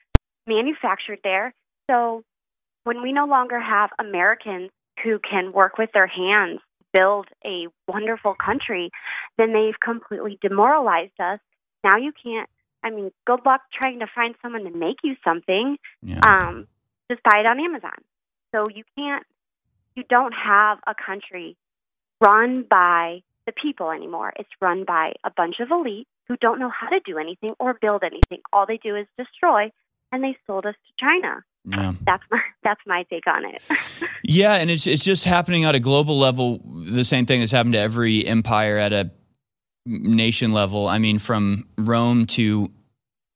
manufactured there. So when we no longer have Americans who can work with their hands build a wonderful country, then they've completely demoralized us. Now you can't I mean, good luck trying to find someone to make you something. Yeah. Um, just buy it on Amazon. So you can't you don't have a country run by the people anymore. It's run by a bunch of elites who don't know how to do anything or build anything. All they do is destroy, and they sold us to China. Yeah. That's my that's my take on it. Yeah, and it's it's just happening at a global level. The same thing that's happened to every empire at a nation level. I mean, from Rome to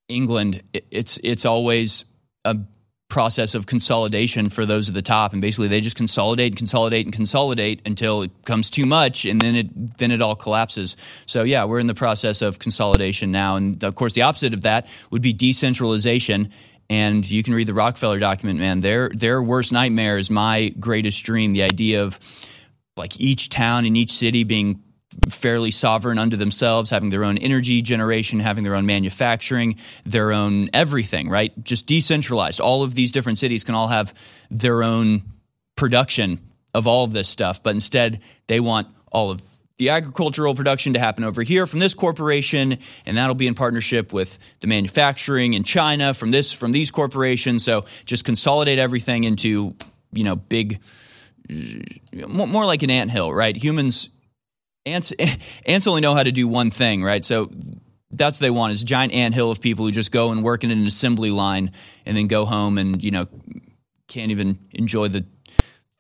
England, it- it's it's always a process of consolidation for those at the top, and basically they just consolidate and consolidate and consolidate until it becomes too much, and then it then it all collapses. So yeah, we're in the process of consolidation now, and of course the opposite of that would be decentralization. And you can read the Rockefeller document, man. Their their worst nightmare is my greatest dream. The idea of like each town and each city being fairly sovereign unto themselves, having their own energy generation, having their own manufacturing, their own everything, right? Just decentralized. All of these different cities can all have their own production of all of this stuff, but instead they want all of the agricultural production to happen over here from this corporation and that'll be in partnership with the manufacturing in China from this from these corporations so just consolidate everything into you know big more like an anthill right humans ants ants only know how to do one thing, right? So that's what they want is a giant anthill of people who just go and work in an assembly line and then go home and you know can't even enjoy the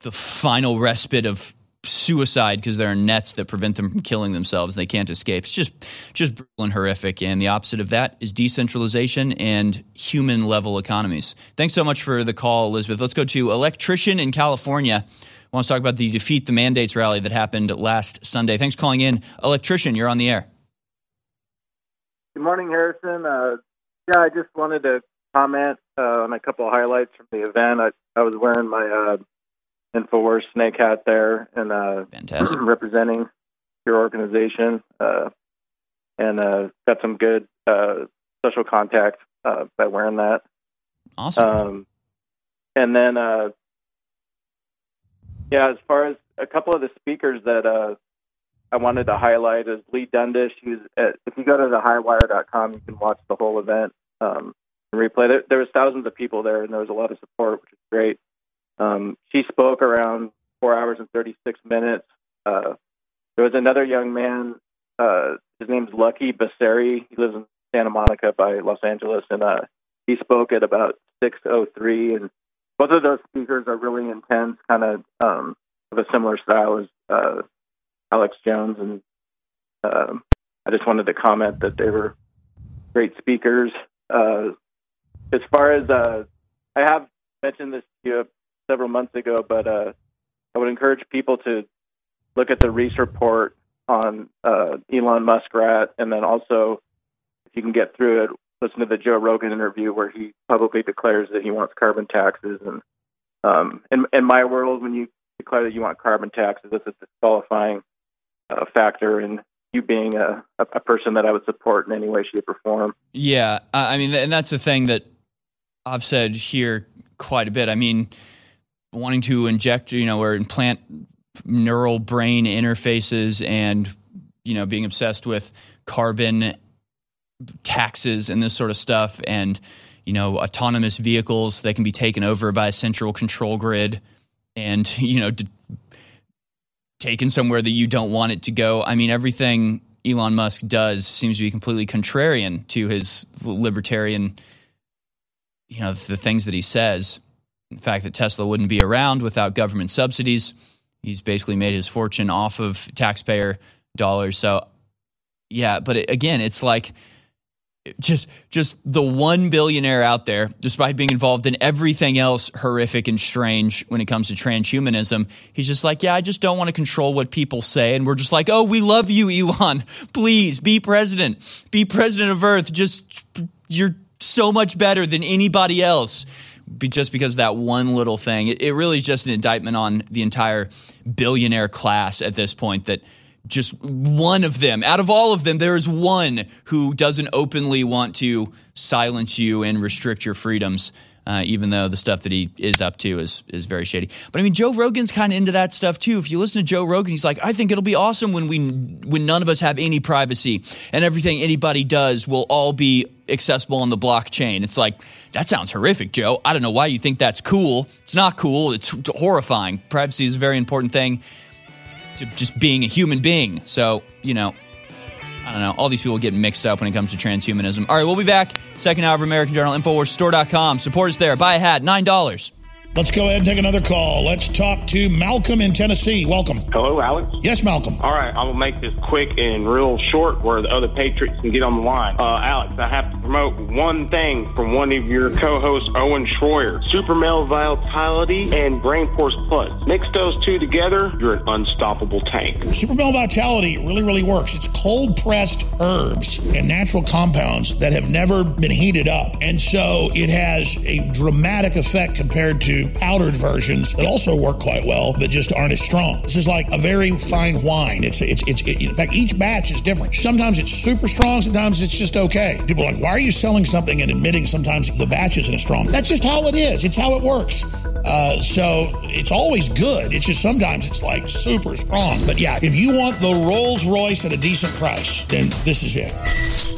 the final respite of suicide because there are nets that prevent them from killing themselves and they can't escape. It's just just brutal and horrific. And the opposite of that is decentralization and human level economies. Thanks so much for the call, Elizabeth. Let's go to electrician in California. Wants to talk about the defeat the mandates rally that happened last Sunday. Thanks for calling in, electrician. You're on the air. Good morning, Harrison. Uh, yeah, I just wanted to comment uh, on a couple of highlights from the event. I, I was wearing my uh, Infowars snake hat there and uh, representing your organization, uh, and uh, got some good uh, social contact uh, by wearing that. Awesome. Um, and then, uh, yeah, as far as a couple of the speakers that uh, I wanted to highlight is Leigh Dundas. Who's at, if you go to the highwire.com, you can watch the whole event um, and replay. There, there was thousands of people there, and there was a lot of support, which is great. Um, she spoke around four hours and 36 minutes. Uh, there was another young man. Uh, his name's Lucky Basseri. He lives in Santa Monica by Los Angeles, and uh, he spoke at about 6:03. And both of those speakers are really intense, kind of um, of a similar style as uh, Alex Jones. And um, I just wanted to comment that they were great speakers. Uh, as far as uh, I have mentioned this to you several months ago, but uh, I would encourage people to look at the Reese report on uh, Elon Muskrat, and then also, if you can get through it, listen to the Joe Rogan interview where he publicly declares that he wants carbon taxes. And um, in, in my world, when you declare that you want carbon taxes, that's a disqualifying uh, factor in you being a, a, person that I would support in any way, shape, or form. Yeah, I I mean, and that's the thing that I've said here quite a bit. I mean, wanting to inject, you know, or implant neural brain interfaces and, you know, being obsessed with carbon taxes and this sort of stuff and, you know, autonomous vehicles that can be taken over by a central control grid and, you know, d- taken somewhere that you don't want it to go. I mean, everything Elon Musk does seems to be completely contrarian to his libertarian, you know, the things that he says. The fact that Tesla wouldn't be around without government subsidies. He's basically made his fortune off of taxpayer dollars. So, yeah, but it, again, it's like just just the one billionaire out there, despite being involved in everything else horrific and strange when it comes to transhumanism, he's just like, yeah, I just don't want to control what people say, and we're just like, oh, we love you, Elon. Please be president, be president of Earth. Just you're so much better than anybody else. Be, just because of that one little thing, it, it really is just an indictment on the entire billionaire class at this point. That just one of them. Out of all of them there is one who doesn't openly want to silence you and restrict your freedoms uh, even though the stuff that he is up to is is very shady. But i mean joe rogan's kind of into that stuff too. If you listen to joe rogan he's like i think it'll be awesome when we when none of us have any privacy and everything anybody does will all be accessible on the blockchain. It's like that sounds horrific joe. I don't know why you think that's cool. It's not cool. It's horrifying. Privacy is a very important thing to just being a human being. So, you know, I don't know. All these people get mixed up when it comes to transhumanism. All right, we'll be back. Second hour of American Journal, InfoWarsStore.com. Support us there. Buy a hat, $9. Let's go ahead and take another call. Let's talk to Malcolm in Tennessee. Welcome. Hello, Alex. Yes, Malcolm. All right, I'm gonna make this quick and real short, where the other patriots can get on the line. Uh, Alex, I have to promote one thing from one of your co-hosts, Owen Shroyer: Super Male Vitality and Brain Force Plus. Mix those two together, you're an unstoppable tank. Super Male Vitality really, really works. It's cold pressed herbs and natural compounds that have never been heated up. And so it has a dramatic effect compared to powdered versions that also work quite well, but just aren't as strong. This is like a very fine wine. It's, it's, it's, it, in fact, each batch is different. Sometimes it's super strong, sometimes it's just okay. People are like, why are you selling something and admitting sometimes the batch isn't as strong? That's just how it is. It's how it works. Uh, so it's always good. It's just sometimes it's like super strong. But yeah, if you want the Rolls Royce at a decent price, then this is it.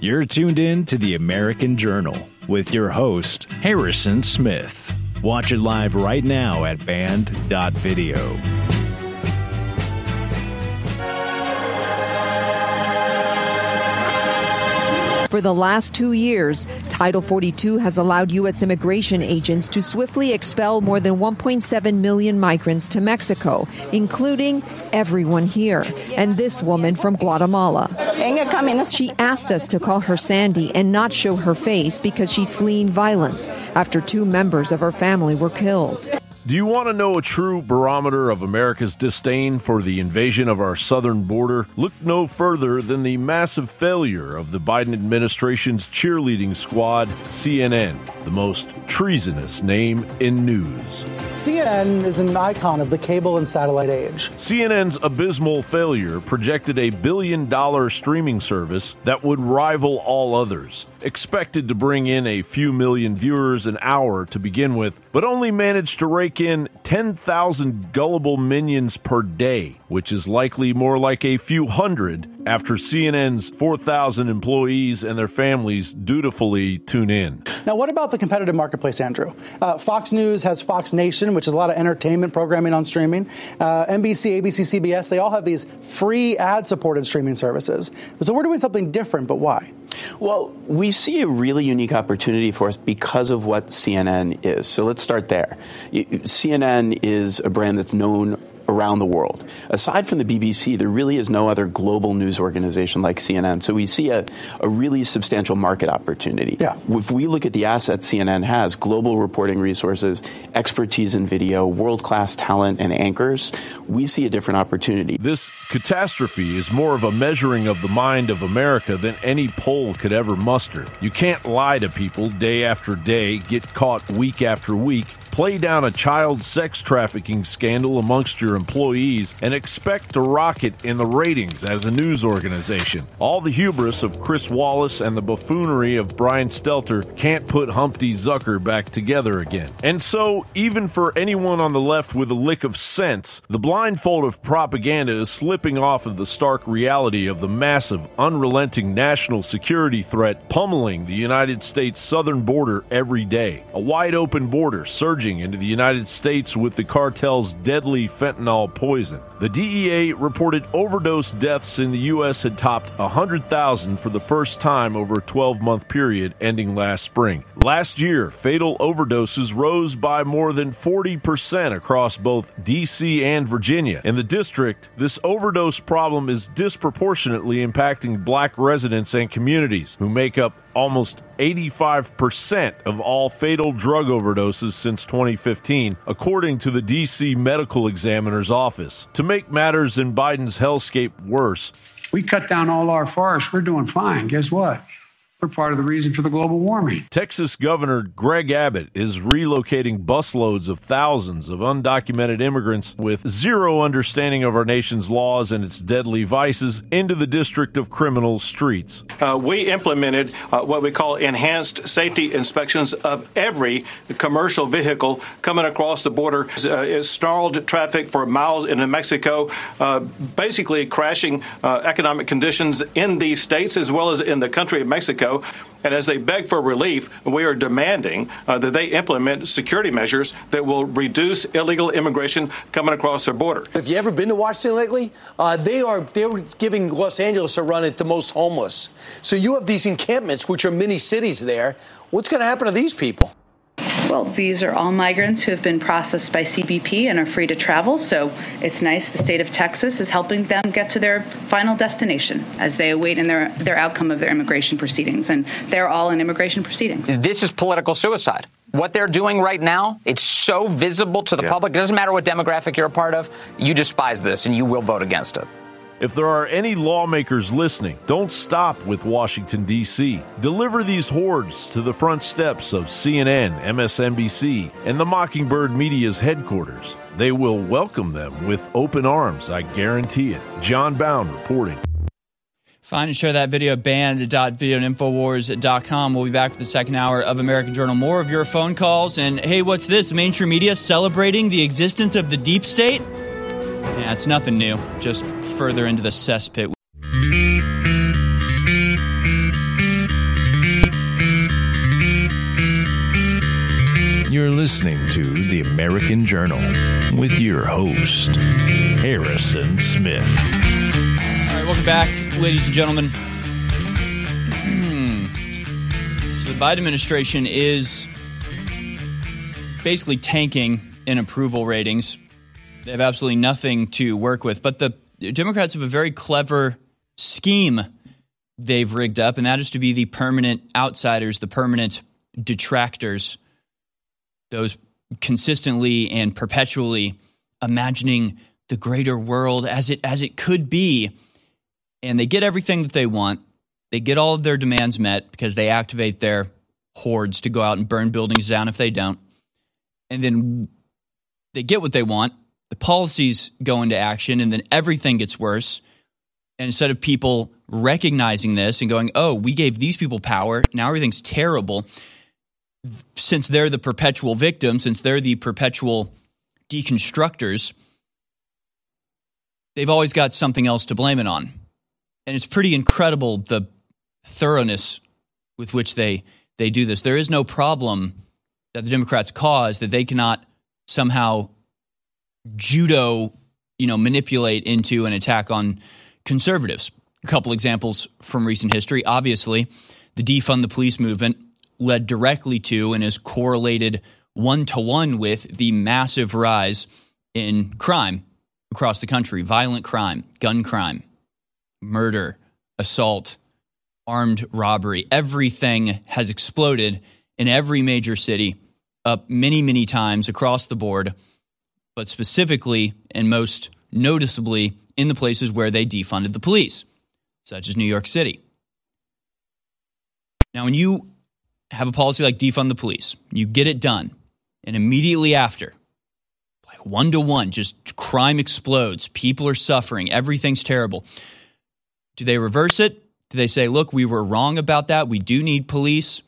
You're tuned in to the American Journal with your host, Harrison Smith. Watch it live right now at band.video. For the last two years, Title 42 has allowed U.S. immigration agents to swiftly expel more than 1.7 million migrants to Mexico, including everyone here, and this woman from Guatemala. She asked us to call her Sandy and not show her face because she's fleeing violence after two members of her family were killed. Do you want to know a true barometer of America's disdain for the invasion of our southern border? Look no further than the massive failure of the Biden administration's cheerleading squad, CNN, the most treasonous name in news. CNN is an icon of the cable and satellite age. CNN's abysmal failure projected a billion dollar streaming service that would rival all others, expected to bring in a few million viewers an hour to begin with, but only managed to rake in 10,000 gullible minions per day, which is likely more like a few hundred after CNN's 4,000 employees and their families dutifully tune in. Now, what about the competitive marketplace, Andrew? Uh, Fox News has Fox Nation, which is a lot of entertainment programming on streaming. Uh, NBC, ABC, CBS, they all have these free ad supported streaming services. So we're doing something different, but why? Well, we see a really unique opportunity for us because of what CNN is. So let's start there. CNN is a brand that's known around the world. Aside from the BBC, there really is no other global news organization like CNN. So we see a, a really substantial market opportunity. Yeah. If we look at the assets CNN has, global reporting resources, expertise in video, world class talent, and anchors, we see a different opportunity. This catastrophe is more of a measuring of the mind of America than any poll could ever muster. You can't lie to people day after day, get caught week after week, play down a child sex trafficking scandal amongst your employees, and expect to rocket in the ratings as a news organization. All the hubris of Chris Wallace and the buffoonery of Brian Stelter can't put Humpty Zucker back together again. And so, even for anyone on the left with a lick of sense, the blindfold of propaganda is slipping off of the stark reality of the massive, unrelenting national security threat pummeling the United States southern border every day. A wide open border surging into the United States with the cartel's deadly fentanyl poison. The DEA reported overdose deaths in the U.S. had topped 100,000 for the first time over a 12 month period ending last spring. Last year, fatal overdoses rose by more than 40% across both D.C. and Virginia. In the district, this overdose problem is disproportionately impacting black residents and communities who make up almost 85% of all fatal drug overdoses since 2015, according to the D.C. Medical Examiner's Office. To make matters in Biden's hellscape worse, we cut down all our forests. We're doing fine. Guess what? We're part of the reason for the global warming. Texas Governor Greg Abbott is relocating busloads of thousands of undocumented immigrants with zero understanding of our nation's laws and its deadly vices into the District of Criminal Streets. Uh, we implemented uh, what we call enhanced safety inspections of every commercial vehicle coming across the border. Uh, it snarled traffic for miles into Mexico, uh, basically crashing uh, economic conditions in these states as well as in the country of Mexico. Mexico. And as they beg for relief, we are demanding uh, that they implement security measures that will reduce illegal immigration coming across their border. Have you ever been to Washington lately? Uh, they are they're giving Los Angeles a run at the most homeless. So you have these encampments, which are mini cities there. What's going to happen to these people? Well, these are all migrants who have been processed by CBP and are free to travel. So it's nice the state of Texas is helping them get to their final destination as they await in their, their outcome of their immigration proceedings. And they're all in immigration proceedings. This is political suicide. What they're doing right now, it's so visible to the yeah. public. It doesn't matter what demographic you're a part of, you despise this and you will vote against it. If there are any lawmakers listening, don't stop with Washington, D.C. Deliver these hordes to the front steps of CNN, MSNBC, and the Mockingbird Media's headquarters. They will welcome them with open arms, I guarantee it. Jon Bowne reporting. Find and share that video at. We'll be back for the second hour of American Journal. More of your phone calls. And hey, what's this? Mainstream media celebrating the existence of the deep state? Yeah, it's nothing new. Just further into the cesspit. You're listening to The American Journal with your host, Harrison Smith. All right, welcome back, ladies and gentlemen. so the Biden administration is basically tanking in approval ratings. They have absolutely nothing to work with. But the Democrats have a very clever scheme they've rigged up, and that is to be the permanent outsiders, the permanent detractors, those consistently and perpetually imagining the greater world as it as it could be. And they get everything that they want. They get all of their demands met because they activate their hordes to go out and burn buildings down if they don't. And then they get what they want the policies go into action and then everything gets worse. And instead of people recognizing this and going, oh, we gave these people power, now everything's terrible, since they're the perpetual victim, since they're the perpetual deconstructors, they've always got something else to blame it on. And it's pretty incredible the thoroughness with which they, they do this. There is no problem that the Democrats cause that they cannot somehow judo, you know, manipulate into an attack on conservatives. A couple examples from recent history. Obviously, the defund the police movement led directly to and is correlated one to one with the massive rise in crime across the country violent crime, gun crime, murder, assault, armed robbery. Everything has exploded in every major city up many, many times across the board but specifically and most noticeably in the places where they defunded the police, such as New York City. Now, when you have a policy like defund the police, you get it done, and immediately after, like one to one, just crime explodes, people are suffering, everything's terrible. Do they reverse it? Do they say, look, we were wrong about that? We do need police.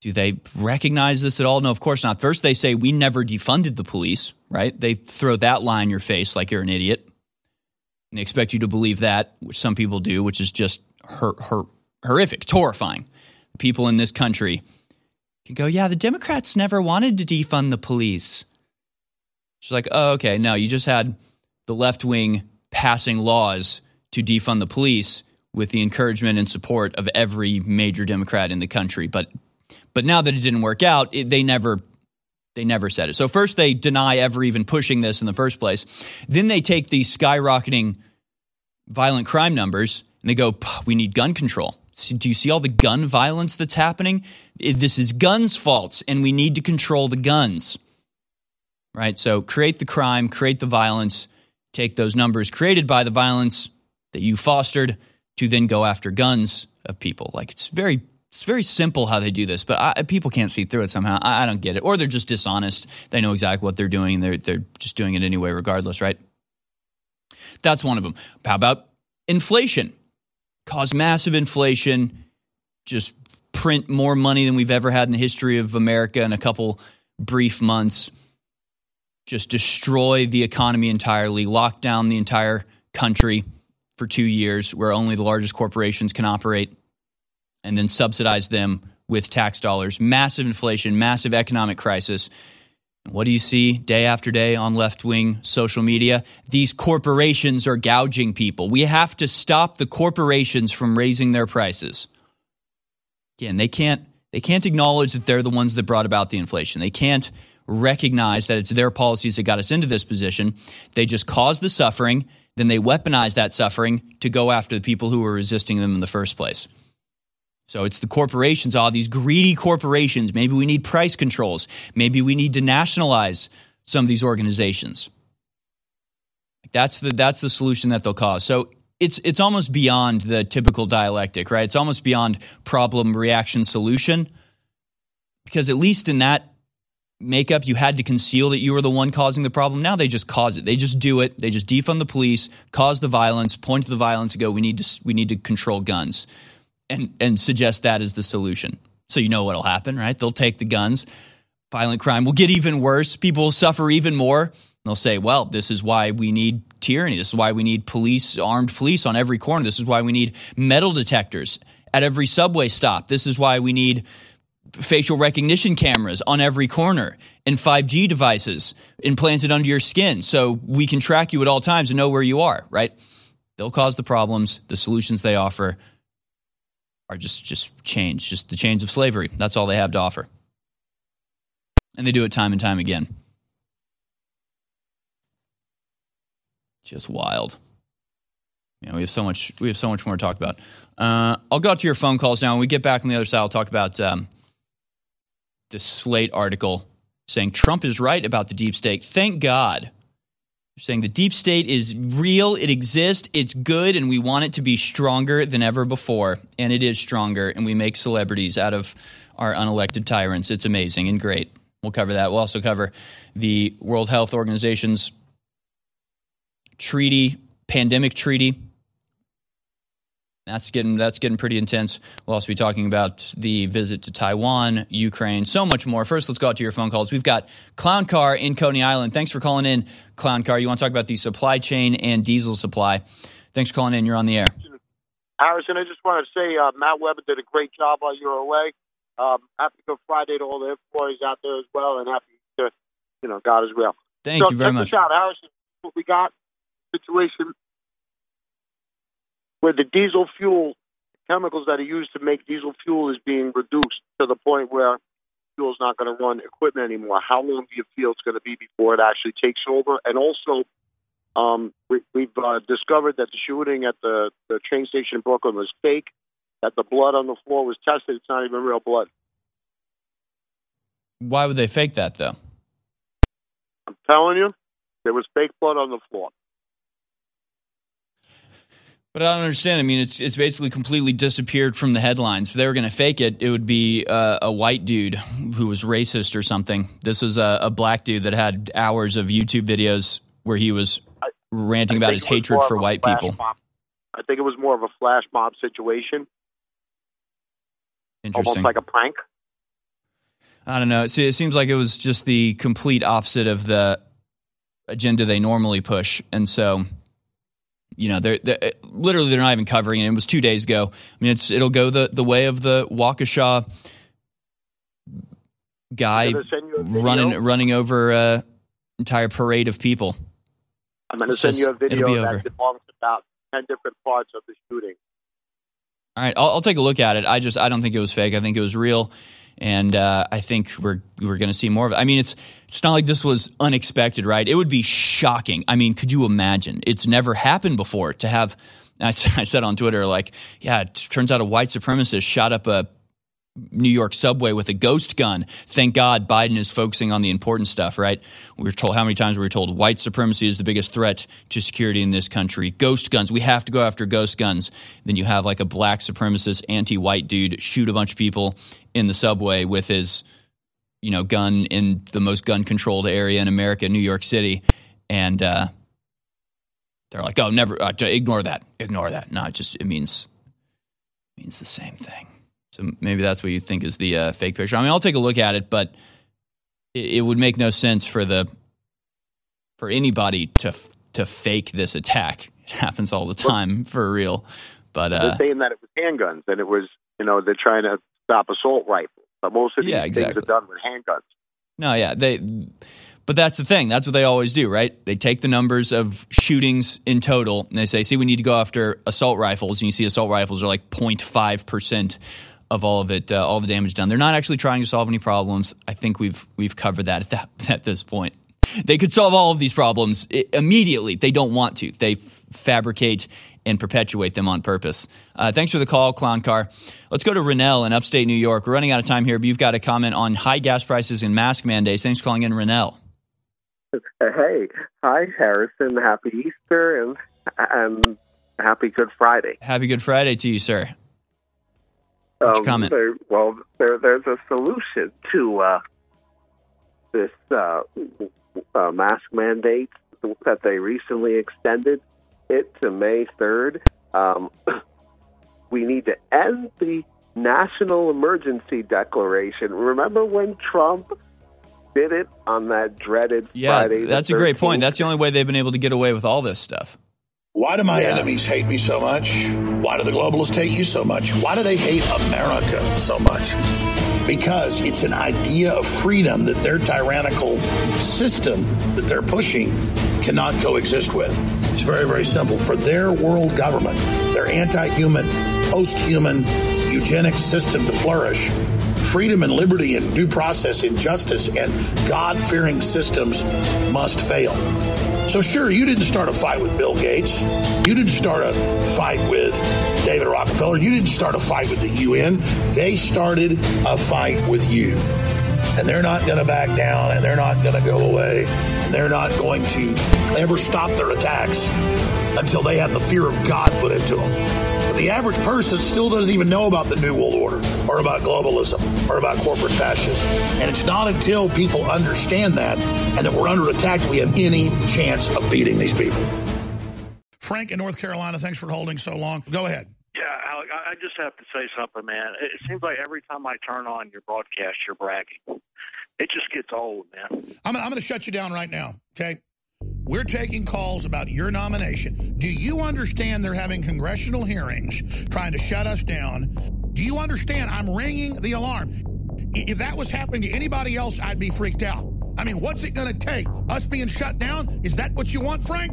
Do they recognize this at all? No, of course not. First, they say we never defunded the police, right? They throw that lie in your face like you're an idiot. And they expect you to believe that, which some people do, which is just her, her, horrific. Horrifying. People in this country can go, yeah, the Democrats never wanted to defund the police. She's like, oh, okay, no, you just had the left wing passing laws to defund the police with the encouragement and support of every major Democrat in the country. But but now that it didn't work out, it, they never they never said it. So first they deny ever even pushing this in the first place. Then they take these skyrocketing violent crime numbers and they go, "We need gun control." do you see all the gun violence that's happening? This is guns' faults, and we need to control the guns. Right? So create the crime, create the violence, take those numbers created by the violence that you fostered to then go after guns of people. Like it's very it's very simple how they do this, but I, people can't see through it somehow. I, I, don't get it, or they're just dishonest. They know exactly what they're doing. They're they're just doing it anyway, regardless, right? That's one of them. How about inflation? Cause massive inflation, just print more money than we've ever had in the history of America in a couple brief months. Just destroy the economy entirely, lock down the entire country for two years, where only the largest corporations can operate and then subsidize them with tax dollars. Massive inflation, massive economic crisis. What do you see day after day on left wing social media? These corporations are gouging people. We have to stop the corporations from raising their prices. Again, they can't they can't acknowledge that they're the ones that brought about the inflation. They can't recognize that it's their policies that got us into this position. They just caused the suffering, then they weaponize that suffering to go after the people who were resisting them in the first place. So it's the corporations, all these greedy corporations. Maybe we need price controls. Maybe we need to nationalize some of these organizations. That's the that's the solution that they'll cause. So it's it's almost beyond the typical dialectic, right? It's almost beyond problem reaction solution. Because at least in that makeup, you had to conceal that you were the one causing the problem. Now they just cause it. They just do it. They just defund the police, cause the violence, point to the violence, and go, "We need to we need to control guns." And and suggest that is the solution. So you know what'll happen, right? They'll take the guns. Violent crime will get even worse. People will suffer even more. They'll say, "Well, this is why we need tyranny. This is why we need police, armed police on every corner. This is why we need metal detectors at every subway stop. This is why we need facial recognition cameras on every corner and 5G devices implanted under your skin so we can track you at all times and know where you are, right? They'll cause the problems. The solutions they offer are just just change, just the chains of slavery. That's all they have to offer. And they do it time and time again. Just wild. You know, we have so much we have so much more to talk about. Uh, I'll go out to your phone calls now. When we get back on the other side, I'll talk about um, this Slate article saying Trump is right about the deep state. Thank God saying the deep state is real, it exists, it's good, and we want it to be stronger than ever before. And it is stronger, and we make celebrities out of our unelected tyrants. It's amazing and great. We'll cover that. We'll also cover the World Health Organization's treaty, pandemic treaty that's getting that's getting pretty intense. We'll also be talking about the visit to Taiwan, Ukraine, so much more. First, let's go out to your phone calls. We've got Clown Car in Coney Island. Thanks for calling in, Clown Car. You want to talk about the supply chain and diesel supply? Thanks for calling in. You're on the air. Harrison, I just want to say uh, Matt Weber did a great job while you were away. Um, happy Good Friday to all the employees out there as well, and happy to, you know, God as well. Thank so, you very much. Out, Harrison. What we got situation where the diesel fuel chemicals that are used to make diesel fuel is being reduced to the point where fuel is not going to run equipment anymore. How long do you feel it's going to be before it actually takes over? And also, um, we, have uh, discovered that the shooting at the, the train station in Brooklyn was fake. That the blood on the floor was tested. It's not even real blood. Why would they fake that, though? I'm telling you, there was fake blood on the floor. But I don't understand. I mean, it's it's basically completely disappeared from the headlines. If they were going to fake it, it would be uh, a white dude who was racist or something. This was a, a, black dude that had hours of YouTube videos where he was ranting about his hatred for white people. Mob. I think it was more of a flash mob situation. Interesting. Almost like a prank. I don't know. See, it seems like it was just the complete opposite of the agenda they normally push, and so you know, they're, they're, literally they're not even covering it. It was two days ago. I mean, it's it'll go the the way of the Waukesha guy running running over an entire parade of people. I'm going to send just, you a video that belongs to about ten different parts of the shooting. All right, I'll, I'll take a look at it. I just I don't think it was fake. I think it was real and uh, I think we're we're going to see more of it. I mean, it's it's not like this was unexpected, right? It would be shocking. I mean, could you imagine? It's never happened before to have. I said on Twitter, like, yeah, it turns out a white supremacist shot up a New York subway with a ghost gun. Thank God Biden is focusing on the important stuff, right? We were told how many times we were told white supremacy is the biggest threat to security in this country. Ghost guns, we have to go after ghost guns. Then you have like a black supremacist, anti-white dude shoot a bunch of people in the subway with his, you know, gun in the most gun-controlled area in America, New York City, and uh, they're like, "Oh, never uh, ignore that, ignore that." No, it just it means it means the same thing. So maybe that's what you think is the uh, fake picture. I mean, I'll take a look at it, but it, it, would make no sense for the for anybody to to fake this attack. It happens all the time for real. But uh, they're saying that it was handguns and it was You know, they're trying to stop assault rifles, but most of these Yeah, things are done with handguns. No, yeah, they. But that's the thing. That's what they always do, right? They take the numbers of shootings in total and they say, "See, we need to go after assault rifles." And you see, assault rifles are like 0.5 percent of all of it, uh, all the damage done. They're not actually trying to solve any problems. I think we've we've covered that at, that, at this point. They could solve all of these problems immediately. They don't want to. They f- fabricate and perpetuate them on purpose. Uh, thanks for the call, Clown Car. Let's go to Rennell in upstate New York. We're running out of time here, but you've got a comment on high gas prices and mask mandates. Thanks for calling in, Rennell. Hey, hi Harrison. Happy Easter and and happy Good Friday. Happy Good Friday to you, sir. Your comment? There, well, there, there's a solution to uh, this uh, uh, mask mandate that they recently extended it to May 3rd. Um, we need to end the national emergency declaration. Remember when Trump did it on that dreaded Yeah, Friday? the that's a great point. That's the only way they've been able to get away with all this stuff. Why do my enemies hate me so much? Why do the globalists hate you so much? Why do they hate America so much? Because it's an idea of freedom that their tyrannical system that they're pushing cannot coexist with. It's very, very simple. For their world government, their anti human, post human, eugenic system to flourish, freedom and liberty and due process and justice and God fearing systems must fail. So, sure, you didn't start a fight with Bill Gates. You didn't start a fight with David Rockefeller. You didn't start a fight with the UN. They started a fight with you. And they're not going to back down and they're not going to go away and they're not going to ever stop their attacks until they have the fear of God put into them. But the average person still doesn't even know about the New World Order or about globalism or about corporate fascism. And it's not until people understand that and that we're under attack that we have any chance of beating these people. Frank in North Carolina, thanks for holding so long. Go ahead. Yeah, Alex, I just have to say something, man. It it seems like every time I turn on your broadcast, you're bragging. It just gets old, man. I'm, I'm going to shut you down right now, okay? We're taking calls about your nomination. Do you understand they're having congressional hearings trying to shut us down? Do you understand I'm ringing the alarm? If that was happening to anybody else, I'd be freaked out. I mean, what's it going to take? Us being shut down? Is that what you want, Frank?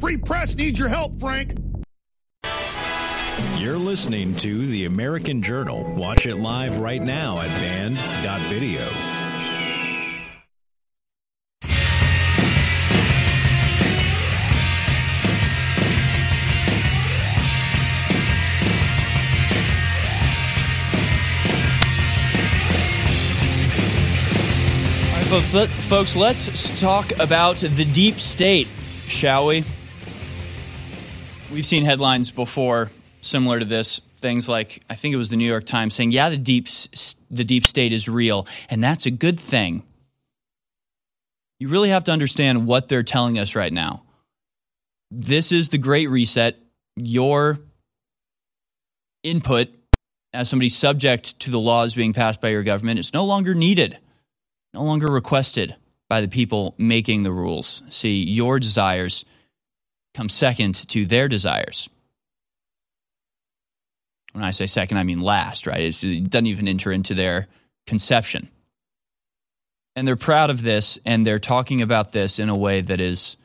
Free press needs your help, Frank. You're listening to The American Journal. Watch it live right now at band.video. All right, folks, let, folks, let's talk about the deep state, shall we? We've seen headlines before similar to this. Things like I think it was the New York Times saying, "Yeah, the deep the deep state is real, and that's a good thing." You really have to understand what they're telling us right now. This is the Great Reset. Your input as somebody subject to the laws being passed by your government is no longer needed no longer requested by the people making the rules. See, your desires come second to their desires. When I say second, I mean last, right? It's, it doesn't even enter into their conception. And they're proud of this, and they're talking about this in a way that is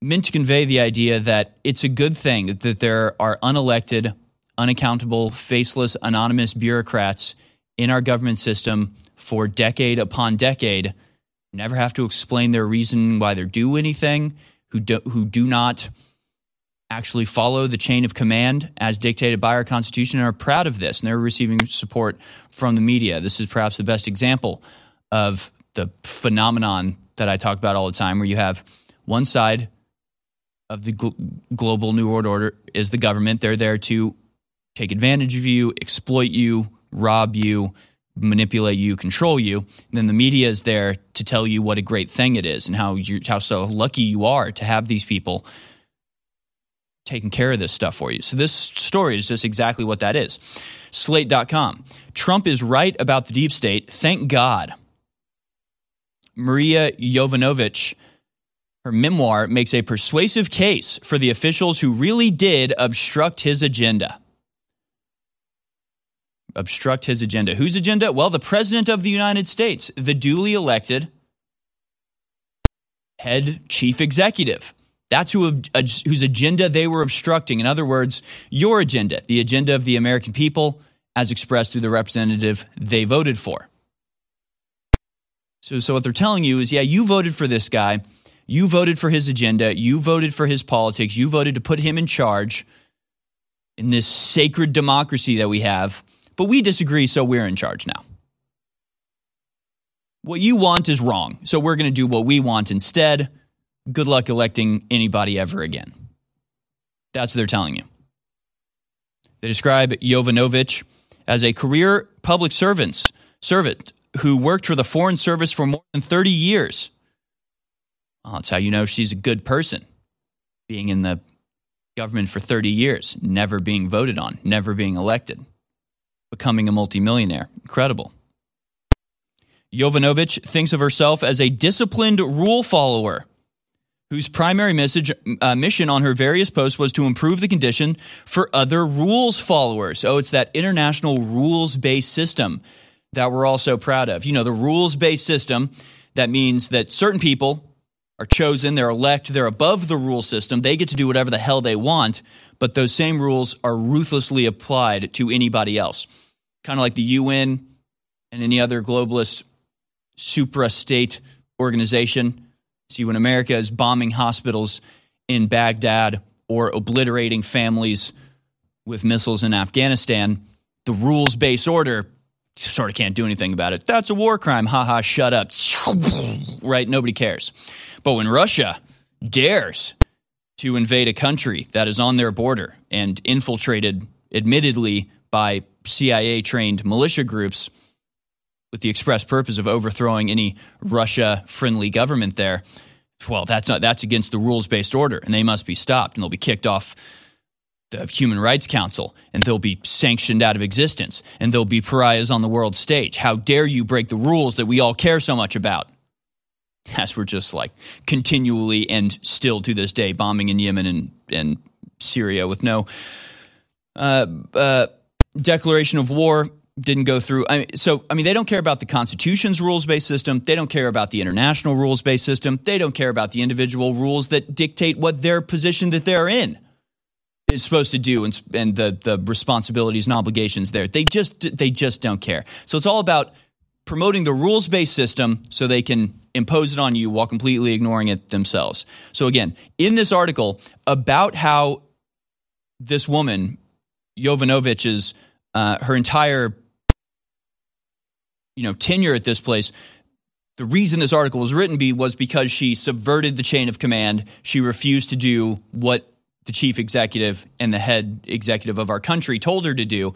meant to convey the idea that it's a good thing that there are unelected, unaccountable, faceless, anonymous bureaucrats in our government system for decade upon decade, never have to explain their reason why they do anything, who do, who do not actually follow the chain of command as dictated by our Constitution and are proud of this. And they're receiving support from the media. This is perhaps the best example of the phenomenon that I talk about all the time, where you have one side of the gl- global New World Order is the government. They're there to take advantage of you, exploit you, rob you, manipulate you, control you, then the media is there to tell you what a great thing it is and how you how so lucky you are to have these people taking care of this stuff for you. So this story is just exactly what that is. Slate.com. Trump is right about the deep state. Thank God. Maria Yovanovitch, her memoir makes a persuasive case for the officials who really did obstruct his agenda obstruct his agenda. Whose agenda? Well, the President of the United States, the duly elected head chief executive. That's who, uh, whose agenda they were obstructing. In other words, your agenda, the agenda of the American people, as expressed through the representative they voted for. So, so what they're telling you is, yeah, you voted for this guy. You voted for his agenda. You voted for his politics. You voted to put him in charge in this sacred democracy that we have. But we disagree, so we're in charge now. What you want is wrong, so we're going to do what we want instead. Good luck electing anybody ever again. That's what they're telling you. They describe Yovanovitch as a career public servants, servant who worked for the Foreign Service for more than 30 years. Well, that's how you know she's a good person, being in the government for 30 years, never being voted on, never being elected becoming a multimillionaire. Incredible. Yovanovitch thinks of herself as a disciplined rule follower whose primary message, uh, mission on her various posts was to improve the condition for other rules followers. Oh, it's that international rules based system that we're all so proud of. You know, the rules based system that means that certain people are chosen, they're elect, they're above the rule system, they get to do whatever the hell they want, but those same rules are ruthlessly applied to anybody else kind of like the UN and any other globalist supra state organization. See, when America is bombing hospitals in Baghdad or obliterating families with missiles in Afghanistan, the rules based order sort of can't do anything about it. That's a war crime. Ha ha, shut up. Right? Nobody cares. But when Russia dares to invade a country that is on their border and infiltrated, admittedly, by CIA trained militia groups with the express purpose of overthrowing any Russia friendly government there. Well, that's not that's against the rules based order, and they must be stopped, and they'll be kicked off the Human Rights Council, and they'll be sanctioned out of existence, and they'll be pariahs on the world stage. How dare you break the rules that we all care so much about? As we're just like continually and still to this day bombing in Yemen and, and Syria with no uh, uh, declaration of war didn't go through. I mean, so, I mean, they don't care about the Constitution's rules based system. They don't care about the international rules based system. They don't care about the individual rules that dictate what their position that they're in is supposed to do and, and the, the responsibilities and obligations there. They just, they just don't care. So it's all about promoting the rules based system so they can impose it on you while completely ignoring it themselves. So, again, in this article about how this woman, Yovanovitch's uh, her entire you know tenure at this place. The reason this article was written be was because she subverted the chain of command. She refused to do what the chief executive and the head executive of our country told her to do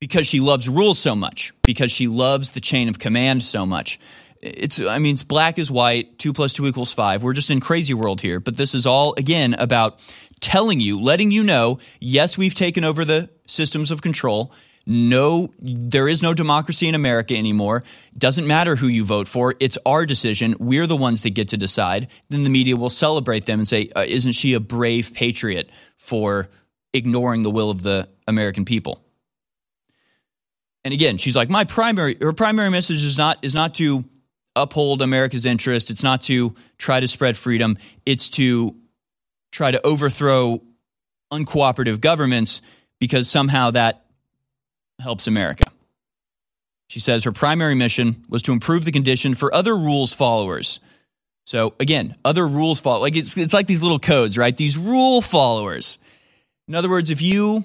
because she loves rules so much, because she loves the chain of command so much. It's, I mean, it's black is white, two plus two equals five. We're just in crazy world here. But this is all, again, about telling you, letting you know, yes, we've taken over the systems of control. No, there is no democracy in America anymore. Doesn't matter who you vote for. It's our decision. We're the ones that get to decide. Then the media will celebrate them and say, uh, isn't she a brave patriot for ignoring the will of the American people? And again, she's like, my primary, her primary message is not, is not to uphold America's interest. It's not to try to spread freedom. It's to try to overthrow uncooperative governments because somehow that helps America. She says her primary mission was to improve the condition for other rules followers. So again, other rules follow like it's it's like these little codes, right? These rule followers. In other words, if you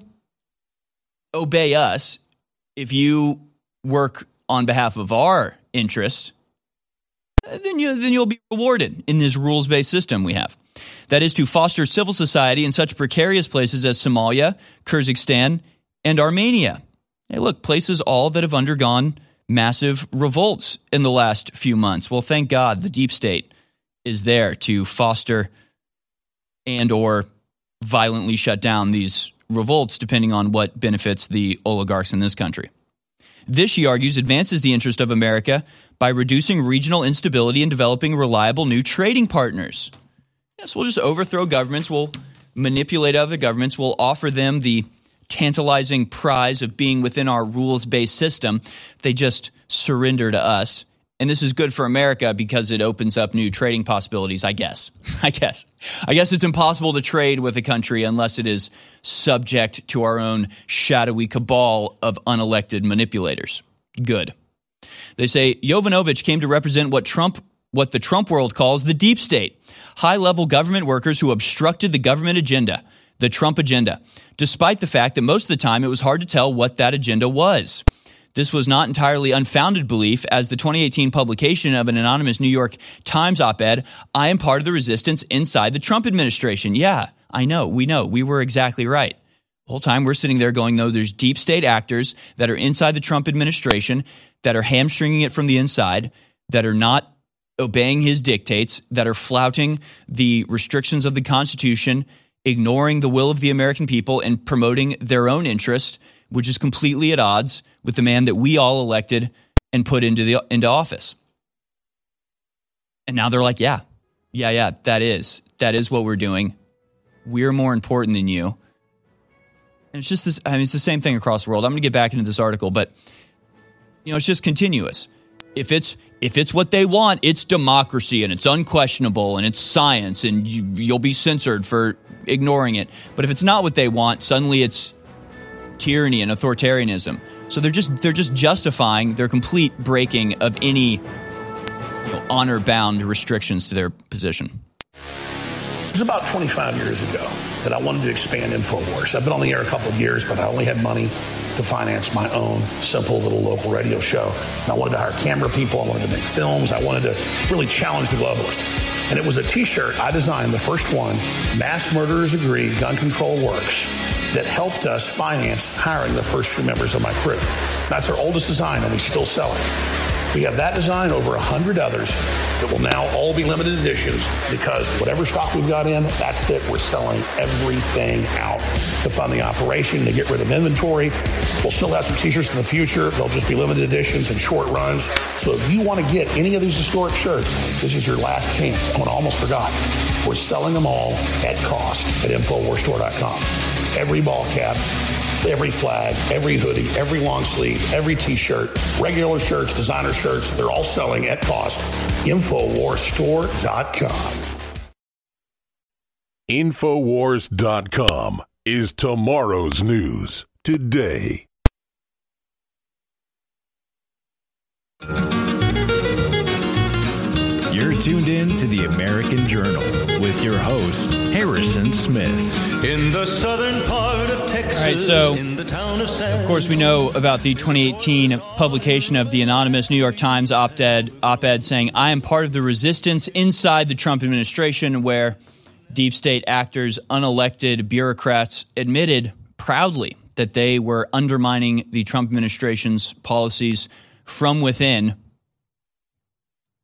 obey us, if you work on behalf of our interests, then you then you'll be rewarded in this rules-based system we have. That is to foster civil society in such precarious places as Somalia, Kyrgyzstan, and Armenia. Hey, look, places all that have undergone massive revolts in the last few months. Well, thank God the deep state is there to foster and or violently shut down these revolts depending on what benefits the oligarchs in this country. This, she argues, advances the interest of America by reducing regional instability and developing reliable new trading partners. Yes, we'll just overthrow governments, we'll manipulate other governments, we'll offer them the tantalizing prize of being within our rules based system. They just surrender to us. And this is good for America because it opens up new trading possibilities, I guess. I guess. I guess it's impossible to trade with a country unless it is subject to our own shadowy cabal of unelected manipulators. Good. They say Yovanovitch came to represent what Trump what the Trump world calls the deep state, high-level government workers who obstructed the government agenda, the Trump agenda, despite the fact that most of the time it was hard to tell what that agenda was. This was not entirely unfounded belief, as the 2018 publication of an anonymous New York Times op ed, I am part of the resistance inside the Trump administration. Yeah, I know, we know, we were exactly right. The whole time we're sitting there going, no, there's deep state actors that are inside the Trump administration that are hamstringing it from the inside, that are not obeying his dictates, that are flouting the restrictions of the Constitution, ignoring the will of the American people, and promoting their own interest, which is completely at odds with the man that we all elected and put into the into office. And now they're like, yeah, yeah, yeah, that is that is what we're doing. We're more important than you. And it's just this. I mean, it's the same thing across the world. I'm going to get back into this article, but you know, it's just continuous. If it's if it's what they want, it's democracy and it's unquestionable and it's science and you, you'll be censored for ignoring it. But if it's not what they want, suddenly it's tyranny and authoritarianism. So they're just they're just justifying their complete breaking of any you know, honor bound restrictions to their position. It was about 25 years ago that I wanted to expand InfoWars. I've been on the air a couple of years, but I only had money to finance my own simple little local radio show. And I wanted to hire camera people. I wanted to make films. I wanted to really challenge the globalist. And it was a t-shirt I designed, the first one, Mass Murderers Agree, Gun Control Works, that helped us finance hiring the first few members of my crew. That's our oldest design, and we still sell it. We have that design, over a hundred others that will now all be limited editions because whatever stock we've got in, that's it. We're selling everything out to fund the operation, to get rid of inventory. We'll still have some t-shirts in the future. They'll just be limited editions and short runs. So if you want to get any of these historic shirts, this is your last chance. Oh, and I almost forgot. We're selling them all at cost at InfoWarsStore.com. Every ball cap, every flag, every hoodie, every long sleeve, every t-shirt, regular shirts, designer shirts, they're all selling at cost. Infowarsstore.com. Infowars.com is tomorrow's news today. You're tuned in to the American Journal with your host, Harrison Smith. In the southern part of Texas, All right, so in the town of San Of course, we know about the 2018 publication of the anonymous New York Times op-ed, op-ed saying, "I am part of the resistance inside the Trump administration," where deep state actors, unelected bureaucrats, admitted proudly that they were undermining the Trump administration's policies from within.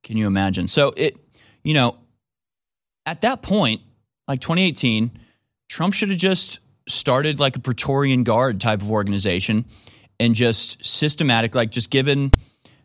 Can you imagine? So it, you know, at that point, like 2018, Trump should have just started like a Praetorian Guard type of organization and just systematic, like just given,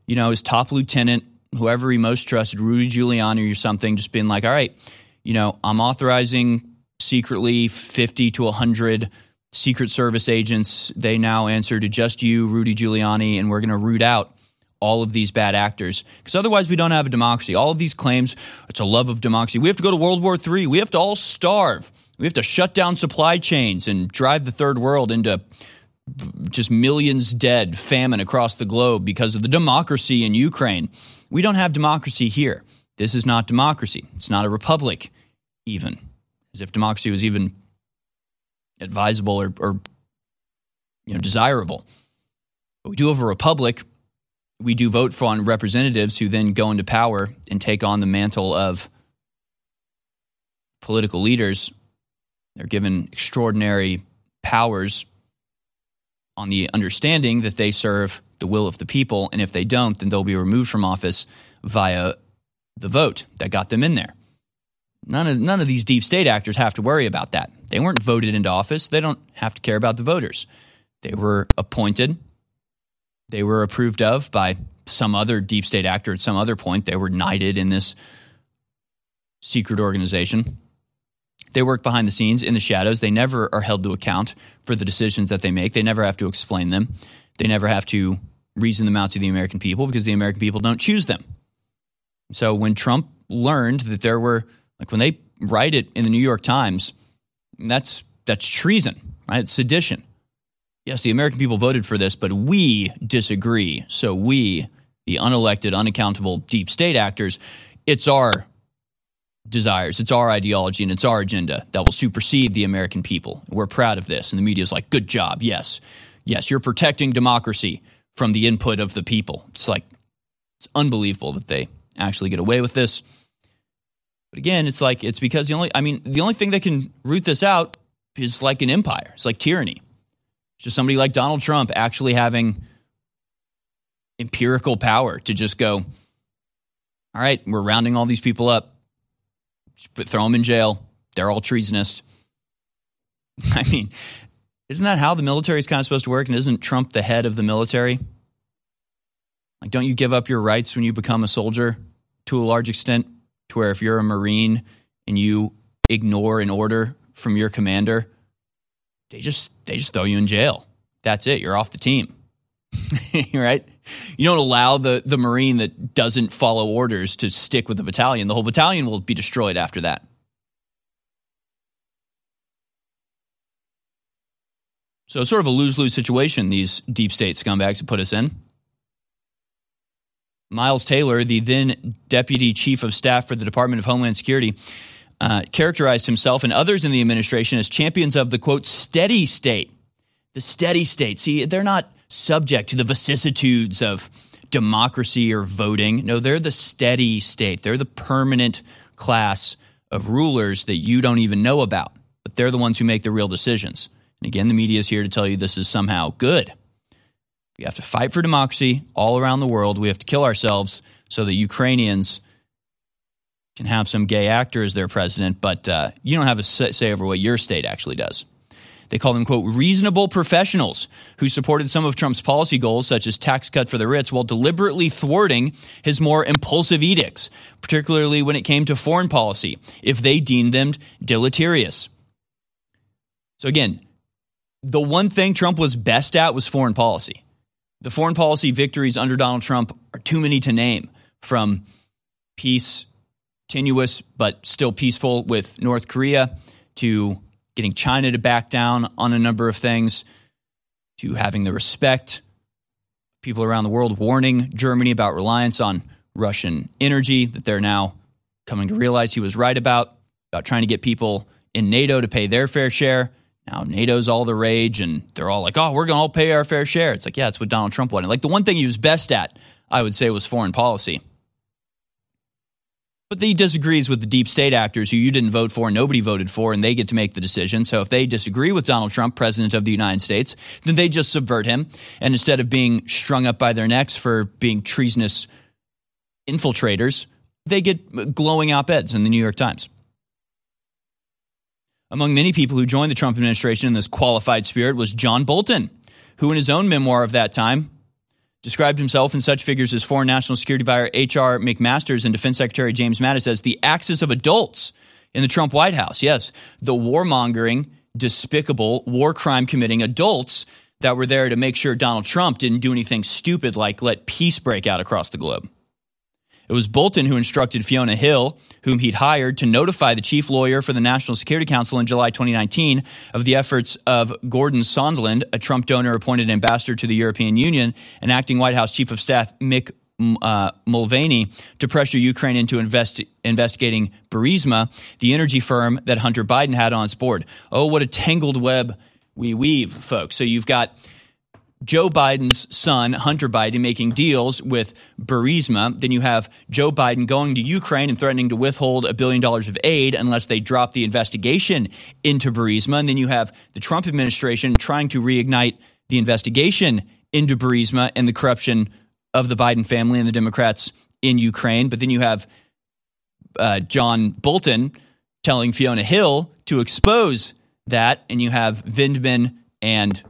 you know, his top lieutenant, whoever he most trusted, Rudy Giuliani or something, just being like, all right, you know, I'm authorizing secretly 50 to 100 Secret Service agents. They now answer to just you, Rudy Giuliani, and we're going to root out all of these bad actors because otherwise we don't have a democracy. All of these claims, it's a love of democracy. We have to go to World War III. We have to all starve. We have to shut down supply chains and drive the third world into just millions dead, famine across the globe because of the democracy in Ukraine. We don't have democracy here. This is not democracy. It's not a republic, even. As if democracy was even advisable or, or you know, desirable. But we do have a republic we do vote for on representatives who then go into power and take on the mantle of political leaders. They're given extraordinary powers on the understanding that they serve the will of the people. And if they don't, then they'll be removed from office via the vote that got them in there. None of, none of these deep state actors have to worry about that. They weren't voted into office. They don't have to care about the voters. They were appointed. They were approved of by some other deep state actor at some other point. They were knighted in this secret organization. They work behind the scenes in the shadows. They never are held to account for the decisions that they make. They never have to explain them. They never have to reason them out to the American people because the American people don't choose them. So when Trump learned that there were like when they write it in the New York Times, that's that's treason, right? It's sedition. Yes, the American people voted for this, but we disagree. So we, the unelected, unaccountable deep state actors, it's our desires, it's our ideology, and it's our agenda that will supersede the American people. We're proud of this. And the media is like, good job. Yes. Yes, you're protecting democracy from the input of the people. It's like, it's unbelievable that they actually get away with this. But again, it's like it's because the only I mean, the only thing that can root this out is like an empire. It's like tyranny. Just somebody like Donald Trump actually having empirical power to just go, all right, we're rounding all these people up, but throw them in jail. They're all treasonous. I mean, isn't that how the military is kind of supposed to work? And isn't Trump the head of the military? Like, don't you give up your rights when you become a soldier to a large extent? to where if you're a Marine and you ignore an order from your commander, they just they just throw you in jail. That's it. You're off the team. right? You don't allow the, the Marine that doesn't follow orders to stick with the battalion. The whole battalion will be destroyed after that. So, sort of a lose lose situation these deep state scumbags have put us in. Miles Taylor, the then deputy chief of staff for the Department of Homeland Security, uh, characterized himself and others in the administration as champions of the quote steady state. The steady state. See, they're not subject to the vicissitudes of democracy or voting. No, they're the steady state. They're the permanent class of rulers that you don't even know about, but they're the ones who make the real decisions. And again, the media is here to tell you this is somehow good. We have to fight for democracy all around the world. We have to kill ourselves so that Ukrainians can have some gay actor as their president, but uh, you don't have a say over what your state actually does. They call them, quote, reasonable professionals who supported some of Trump's policy goals, such as tax cut for the rich, while deliberately thwarting his more impulsive edicts, particularly when it came to foreign policy, if they deemed them deleterious. So, again, the one thing Trump was best at was foreign policy. The foreign policy victories under Donald Trump are too many to name from peace, tenuous, but still peaceful with North Korea, to getting China to back down on a number of things, to having the respect, people around the world warning Germany about reliance on Russian energy that they're now coming to realize he was right about, about trying to get people in NATO to pay their fair share. Now NATO's all the rage, and they're all like, "Oh, we're going to all pay our fair share." It's like, yeah, it's what Donald Trump wanted. Like the one thing he was best at, I would say, was foreign policy. But he disagrees with the deep state actors who you didn't vote for, nobody voted for, and they get to make the decision. So if they disagree with Donald Trump, president of the United States, then they just subvert him. And instead of being strung up by their necks for being treasonous infiltrators, they get glowing op eds in the New York Times. Among many people who joined the Trump administration in this qualified spirit was John Bolton, who, in his own memoir of that time, described himself and such figures as Foreign National Security Buyer H.R. McMaster's and Defense Secretary James Mattis as the axis of adults in the Trump White House. Yes, the warmongering, despicable, war crime committing adults that were there to make sure Donald Trump didn't do anything stupid like let peace break out across the globe. It was Bolton who instructed Fiona Hill, whom he'd hired, to notify the chief lawyer for the National Security Council in July 2019 of the efforts of Gordon Sondland, a Trump donor appointed ambassador to the European Union, and acting White House Chief of Staff Mick uh, Mulvaney to pressure Ukraine into invest- investigating Burisma, the energy firm that Hunter Biden had on its board. Oh, what a tangled web we weave, folks. So you've got Joe Biden's son, Hunter Biden, making deals with Burisma. Then you have Joe Biden going to Ukraine and threatening to withhold a billion dollars of aid unless they drop the investigation into Burisma. And then you have the Trump administration trying to reignite the investigation into Burisma and the corruption of the Biden family and the Democrats in Ukraine. But then you have uh, John Bolton telling Fiona Hill to expose that, and you have Vindman and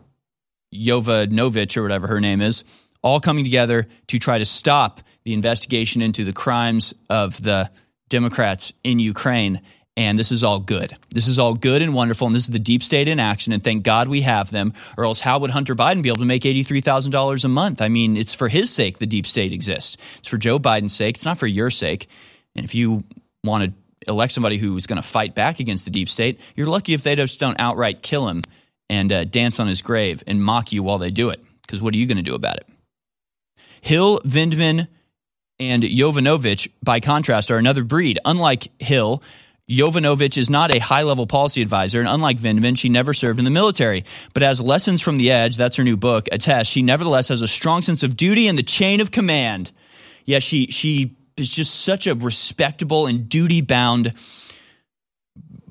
Yovanovitch or whatever her name is, all coming together to try to stop the investigation into the crimes of the Democrats in Ukraine. And this is all good. This is all good and wonderful. And this is the deep state in action. And thank God we have them, or else how would Hunter Biden be able to make $83,000 a month? I mean, it's for his sake the deep state exists. It's for Joe Biden's sake. It's not for your sake. And if you want to elect somebody who's going to fight back against the deep state, you're lucky if they just don't outright kill him and uh, dance on his grave and mock you while they do it. Because what are you going to do about it? Hill, Vindman, and Yovanovitch, by contrast, are another breed. Unlike Hill, Yovanovitch is not a high level policy advisor, and unlike Vindman, she never served in the military. But as Lessons from the Edge, that's her new book, attests, she nevertheless has a strong sense of duty and the chain of command. Yes, she, she is just such a respectable and duty bound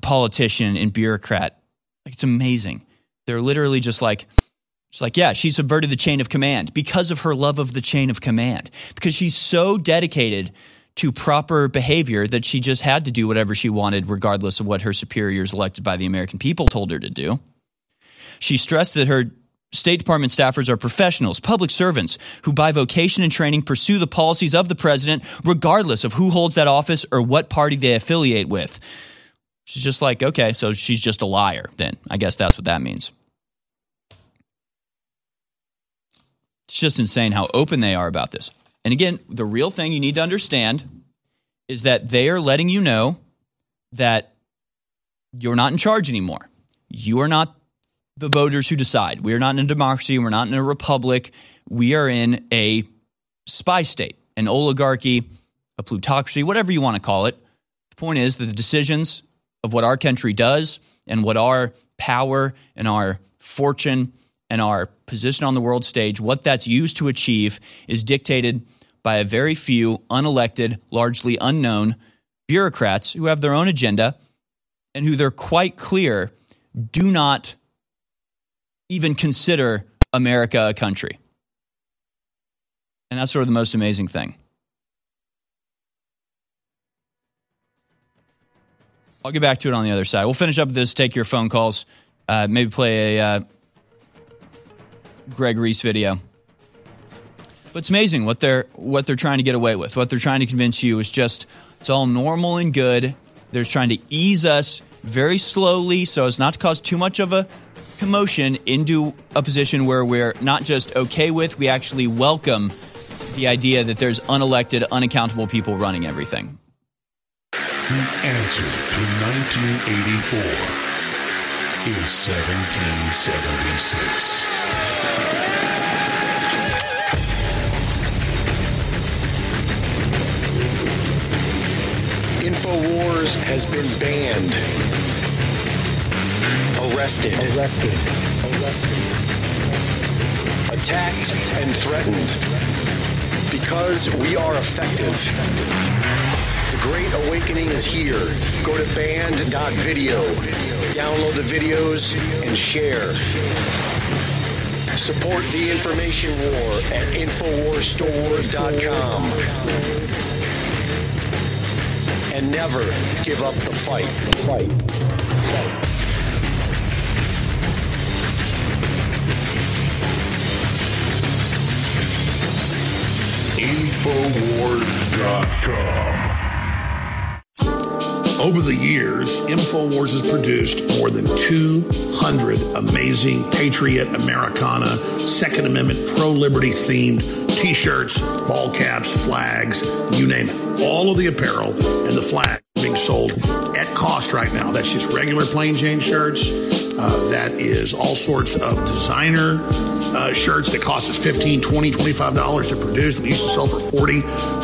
politician and bureaucrat. Like, it's amazing. They're literally just like, She's like, yeah, she subverted the chain of command because of her love of the chain of command, because she's so dedicated to proper behavior that she just had to do whatever she wanted, regardless of what her superiors elected by the American people told her to do. She stressed that her State Department staffers are professionals, public servants who, by vocation and training, pursue the policies of the president, regardless of who holds that office or what party they affiliate with. She's just like, okay, so she's just a liar, then. I guess that's what that means. It's just insane how open they are about this. And again, the real thing you need to understand is that they are letting you know that you're not in charge anymore. You are not the voters who decide. We are not in a democracy. We're not in a republic. We are in a spy state, an oligarchy, a plutocracy, whatever you want to call it. The point is that the decisions of what our country does and what our power and our fortune and our position on the world stage, what that's used to achieve is dictated by a very few unelected, largely unknown bureaucrats who have their own agenda and who they're quite clear do not even consider America a country. And that's sort of the most amazing thing. I'll get back to it on the other side. We'll finish up this, take your phone calls, uh, maybe play a. Uh, Greg Reese video. But it's amazing what they're what they're trying to get away with. What they're trying to convince you is just it's all normal and good. They're trying to ease us very slowly so as not to cause too much of a commotion into a position where we're not just okay with, we actually welcome the idea that there's unelected, unaccountable people running everything. The answer to 1984 is 1776. InfoWars has been banned, arrested, arrested, arrested, attacked, and threatened because we are effective. The Great Awakening is here. Go to band.video, download the videos, and share. Support the information war at InfoWarsStore.com. And never give up the fight. Fight. Infowars.com. Over the years, InfoWars has produced more than 200 amazing Patriot, Americana, Second Amendment, pro liberty themed t shirts, ball caps, flags, you name it. All of the apparel and the flag being sold at cost right now. That's just regular plain Jane shirts. Uh, that is all sorts of designer uh, shirts that cost us 15 20 $25 to produce. We used to sell for 40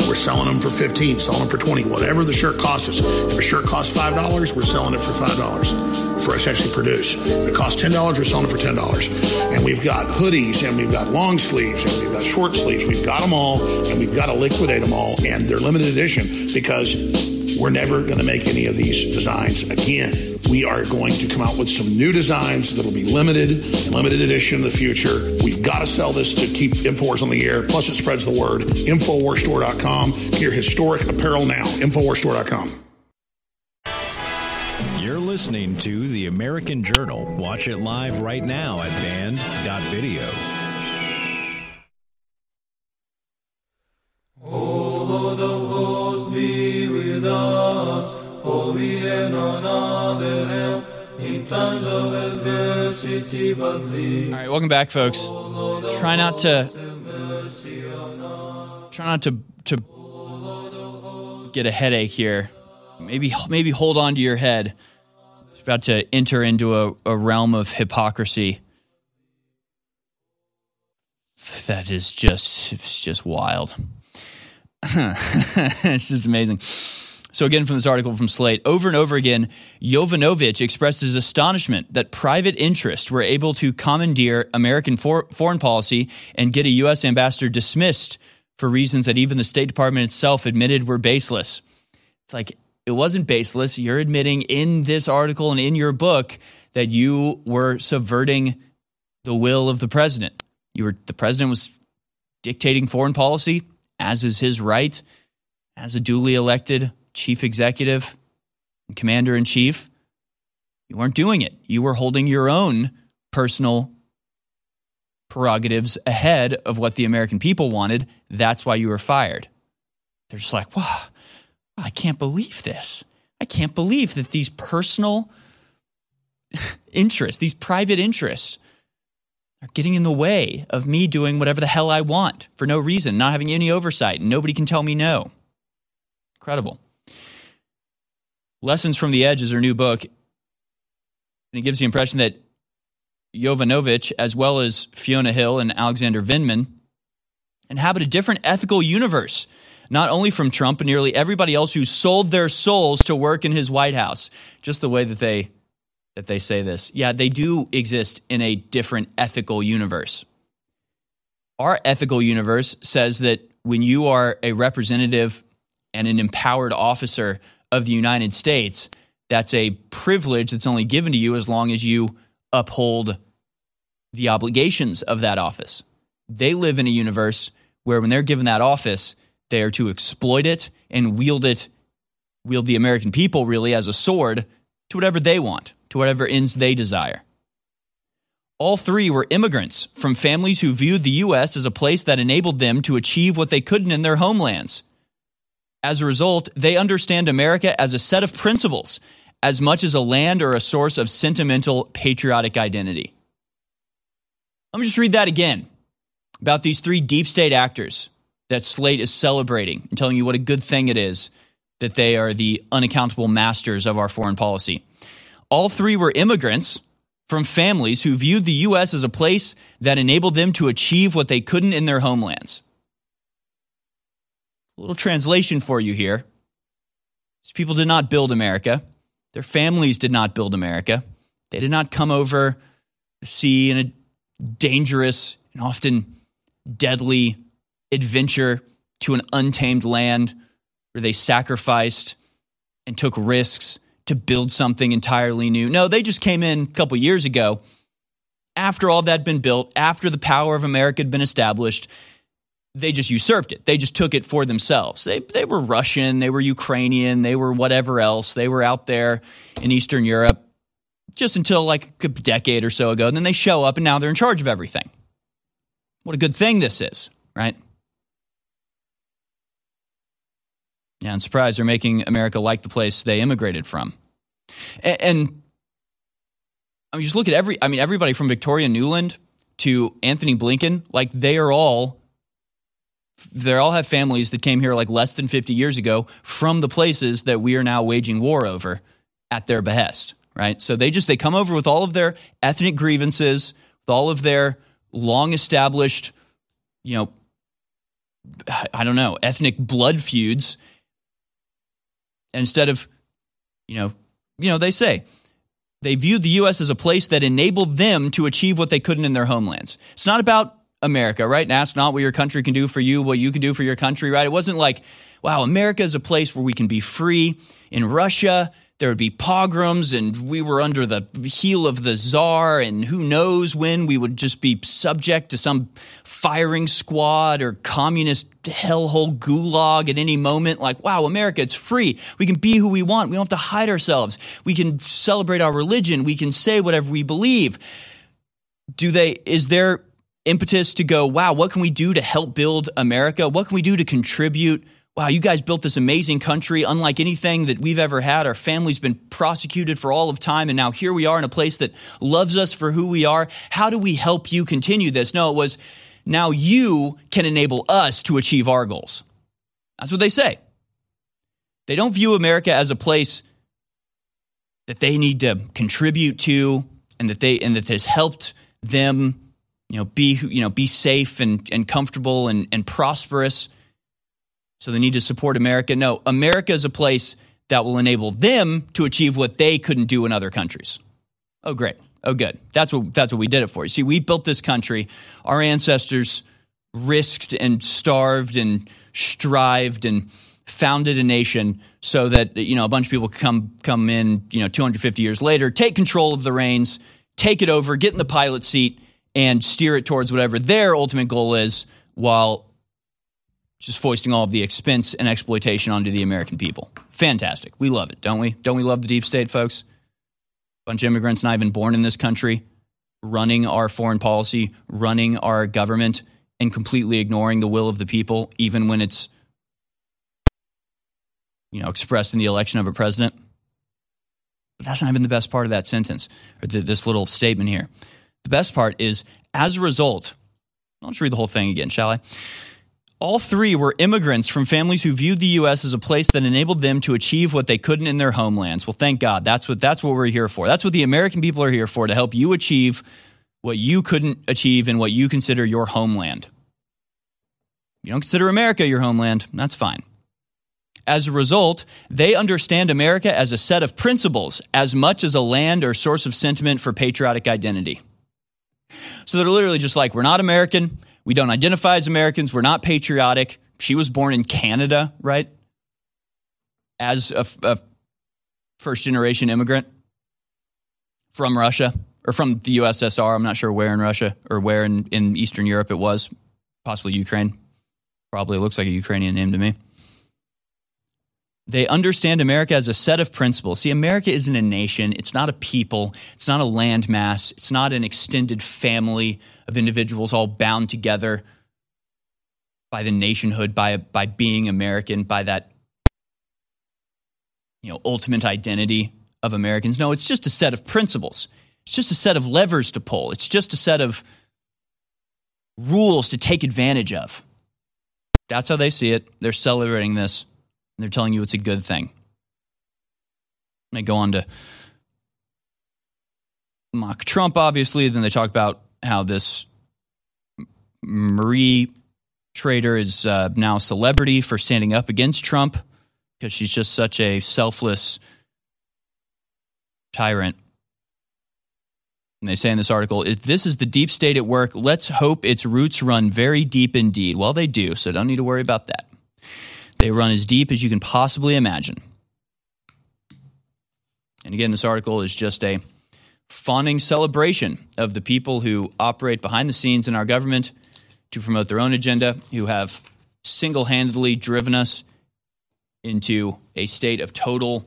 We're selling them for 15 selling them for 20 Whatever the shirt costs us. If a shirt costs $5, we're selling it for $5 for us to actually produce. If it costs $10, we're selling it for $10. And we've got hoodies and we've got long sleeves and we've got short sleeves. We've got them all and we've got to liquidate them all. And they're limited edition because we're never going to make any of these designs again. We are going to come out with some new designs that'll be limited limited edition in the future. We've got to sell this to keep InfoWars on the air. Plus, it spreads the word. InfoWarsStore.com. Get your historic apparel now. InfoWarsStore.com. You're listening to The American Journal. Watch it live right now at band.video. O oh, Lord of have none other help in times of adversity but thee. All right, welcome back, folks. Try not to try not to to get a headache here. Maybe maybe hold on to your head. It's about to enter into a, a realm of hypocrisy that is just it's just wild. it's just amazing. So, again, from this article from Slate, over and over again, Yovanovitch expressed his astonishment that private interests were able to commandeer American for- foreign policy and get a U.S. ambassador dismissed for reasons that even the State Department itself admitted were baseless. It's like, it wasn't baseless. You're admitting in this article and in your book that you were subverting the will of the president. You were the president was dictating foreign policy, as is his right, as a duly elected chief executive and commander in chief. You weren't doing it. You were holding your own personal prerogatives ahead of what the American people wanted. That's why you were fired. They're just like, wow, I can't believe this. I can't believe that these personal interests, these private interests, are getting in the way of me doing whatever the hell I want for no reason, not having any oversight, and nobody can tell me no. Incredible. Lessons from the Edge is her new book, and it gives the impression that Yovanovitch, as well as Fiona Hill and Alexander Vindman, inhabit a different ethical universe, not only from Trump, but nearly everybody else who sold their souls to work in his White House. Just the way that they that they say this. Yeah, they do exist in a different ethical universe. Our ethical universe says that when you are a representative and an empowered officer of the United States, that's a privilege that's only given to you as long as you uphold the obligations of that office. They live in a universe where when they're given that office, they are to exploit it and wield it, wield the American people really as a sword to whatever they want to whatever ends they desire. All three were immigrants from families who viewed the U.S. as a place that enabled them to achieve what they couldn't in their homelands. As a result, they understand America as a set of principles as much as a land or a source of sentimental patriotic identity. Let me just read that again about these three deep state actors that Slate is celebrating and telling you what a good thing it is that they are the unaccountable masters of our foreign policy. All three were immigrants from families who viewed the U.S. as a place that enabled them to achieve what they couldn't in their homelands. A little translation for you here. These people did not build America. Their families did not build America. They did not come over sea in a dangerous and often deadly adventure to an untamed land where they sacrificed and took risks to build something entirely new. No, they just came in a couple years ago after all that had been built, after the power of America had been established. They just usurped it. They just took it for themselves. They, they were Russian, they were Ukrainian, they were whatever else. They were out there in Eastern Europe just until like a decade or so ago. And then they show up and now they're in charge of everything. What a good thing this is, right? Yeah, I'm surprised they're making America like the place they immigrated from. And, and I mean, just look at every, I mean, everybody from Victoria Nuland to Antony Blinken, like they are all, they all have families that came here like less than 50 years ago from the places that we are now waging war over at their behest, right? So they just, they come over with all of their ethnic grievances, with all of their long established, you know, I don't know, ethnic blood feuds instead of, you know, you know, they say they viewed the U.S. as a place that enabled them to achieve what they couldn't in their homelands. It's not about America, right? And ask not what your country can do for you, what you can do for your country, right? It wasn't like, wow, America is a place where we can be free. In Russia, there would be pogroms and we were under the heel of the czar and who knows when we would just be subject to some firing squad or communist hellhole gulag at any moment like wow america it's free we can be who we want we don't have to hide ourselves we can celebrate our religion we can say whatever we believe do they is there impetus to go wow what can we do to help build america what can we do to contribute wow, you guys built this amazing country, unlike anything that we've ever had. Our family's been prosecuted for all of time, and now here we are in a place that loves us for who we are. How do we help you continue this? No, it was now you can enable us to achieve our goals. That's what they say. They don't view America as a place that they need to contribute to and that they and that has helped them you know be you know be safe and, and comfortable and, and prosperous so they need to support America. No, America is a place that will enable them to achieve what they couldn't do in other countries. Oh, great. Oh, good. That's what that's what we did it for. You see, we built this country. Our ancestors risked and starved and strived and founded a nation so that you know a bunch of people could come come in you know 250 years later, take control of the reins, take it over, get in the pilot seat, and steer it towards whatever their ultimate goal is, while just foisting all of the expense and exploitation onto the American people. Fantastic. We love it, don't we? Don't we love the deep state, folks? Bunch of immigrants not even born in this country, running our foreign policy, running our government, and completely ignoring the will of the people, even when it's you know expressed in the election of a president. But that's not even the best part of that sentence or the, this little statement here. The best part is as a result. Let's read the whole thing again, shall I? All three were immigrants from families who viewed the U.S. as a place that enabled them to achieve what they couldn't in their homelands. Well, thank God. That's what, that's what we're here for. That's what the American people are here for, to help you achieve what you couldn't achieve in what you consider your homeland. You don't consider America your homeland, that's fine. As a result, they understand America as a set of principles as much as a land or source of sentiment for patriotic identity. So they're literally just like, we're not American. We don't identify as Americans. We're not patriotic. She was born in Canada, right? As a, a first generation immigrant from Russia or from the USSR. I'm not sure where in Russia or where in, in Eastern Europe it was, possibly Ukraine. Probably looks like a Ukrainian name to me. They understand America as a set of principles. See, America isn't a nation. It's not a people. It's not a landmass. It's not an extended family of individuals all bound together by the nationhood, by, by being American, by that you know, ultimate identity of Americans. No, it's just a set of principles. It's just a set of levers to pull. It's just a set of rules to take advantage of. That's how they see it. They're celebrating this and they're telling you it's a good thing. They go on to mock Trump, obviously. Then they talk about how this Marie trader is uh, now a celebrity for standing up against Trump because she's just such a selfless tyrant. And they say in this article, if this is the deep state at work, let's hope its roots run very deep indeed. Well, they do, so don't need to worry about that. They run as deep as you can possibly imagine. And again, this article is just a fawning celebration of the people who operate behind the scenes in our government to promote their own agenda, who have single handedly driven us into a state of total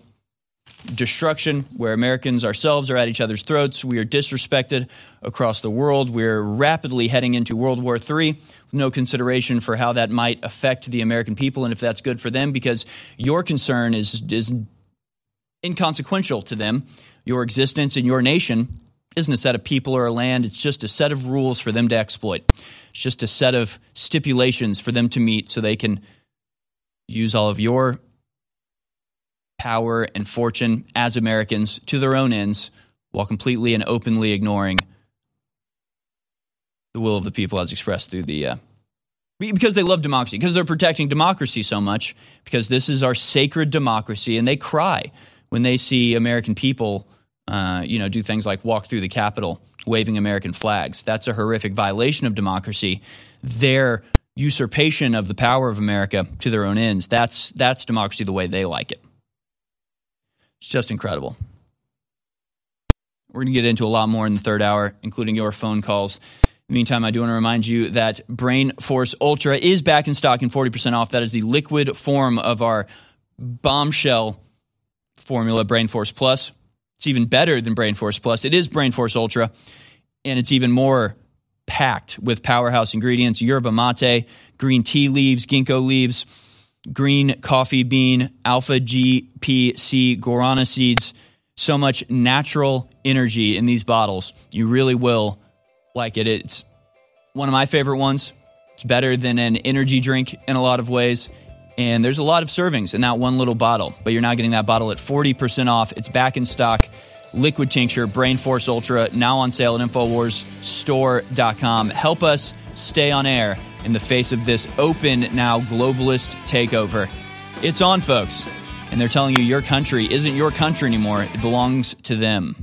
destruction where Americans ourselves are at each other's throats. We are disrespected across the world. We're rapidly heading into World War III no consideration for how that might affect the American people and if that's good for them because your concern is is inconsequential to them. Your existence in your nation isn't a set of people or a land, it's just a set of rules for them to exploit. It's just a set of stipulations for them to meet so they can use all of your power and fortune as Americans to their own ends while completely and openly ignoring the will of the people as expressed through the uh, because they love democracy because they're protecting democracy so much because this is our sacred democracy and they cry when they see american people uh, you know, do things like walk through the Capitol waving American flags. That's a horrific violation of democracy. Their usurpation of the power of America to their own ends. That's that's democracy the way they like it. It's just incredible. We're going to get into a lot more in the third hour, including your phone calls. Meantime, I do want to remind you that Brain Force Ultra is back in stock and 40% off. That is the liquid form of our bombshell formula, Brain Force Plus. It's even better than Brain Force Plus. It is Brain Force Ultra, and it's even more packed with powerhouse ingredients yerba mate, green tea leaves, ginkgo leaves, green coffee bean, alpha GPC guarana seeds. So much natural energy in these bottles. You really will like it. It's one of my favorite ones. It's better than an energy drink in a lot of ways. And there's a lot of servings in that one little bottle, but you're now getting that bottle at 40% off. It's back in stock. Liquid Tincture, Brain Force Ultra, now on sale at InfoWarsStore.com. Help us stay on air in the face of this open, now globalist takeover. It's on, folks. And they're telling you your country isn't your country anymore, it belongs to them.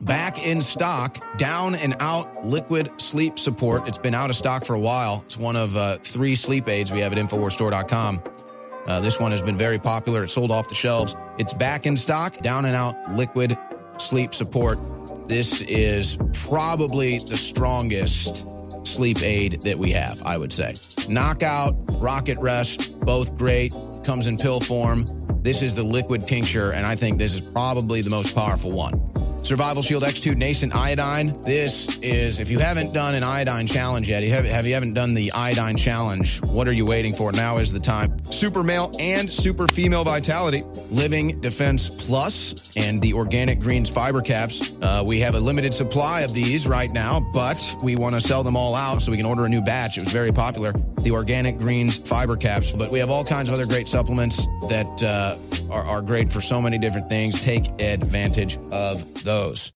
Back in stock, down and out liquid sleep support. It's been out of stock for a while. It's one of uh, three sleep aids we have at InfoWarsStore.com. Uh, this one has been very popular. It's sold off the shelves. It's back in stock, down and out liquid sleep support. This is probably the strongest sleep aid that we have, I would say. Knockout, Rocket Rest, both great. Comes in pill form. This is the liquid tincture, and I think this is probably the most powerful one. Survival Shield X2 Nascent Iodine. This is, if you haven't done an iodine challenge yet, have, have you haven't done the iodine challenge, what are you waiting for? Now is the time. Super male and super female vitality. Living Defense Plus and the Organic Greens fiber caps. Uh, we have a limited supply of these right now, but we want to sell them all out so we can order a new batch. It was very popular. The Organic Greens fiber caps. But we have all kinds of other great supplements that uh, are, are great for so many different things. Take advantage of those those.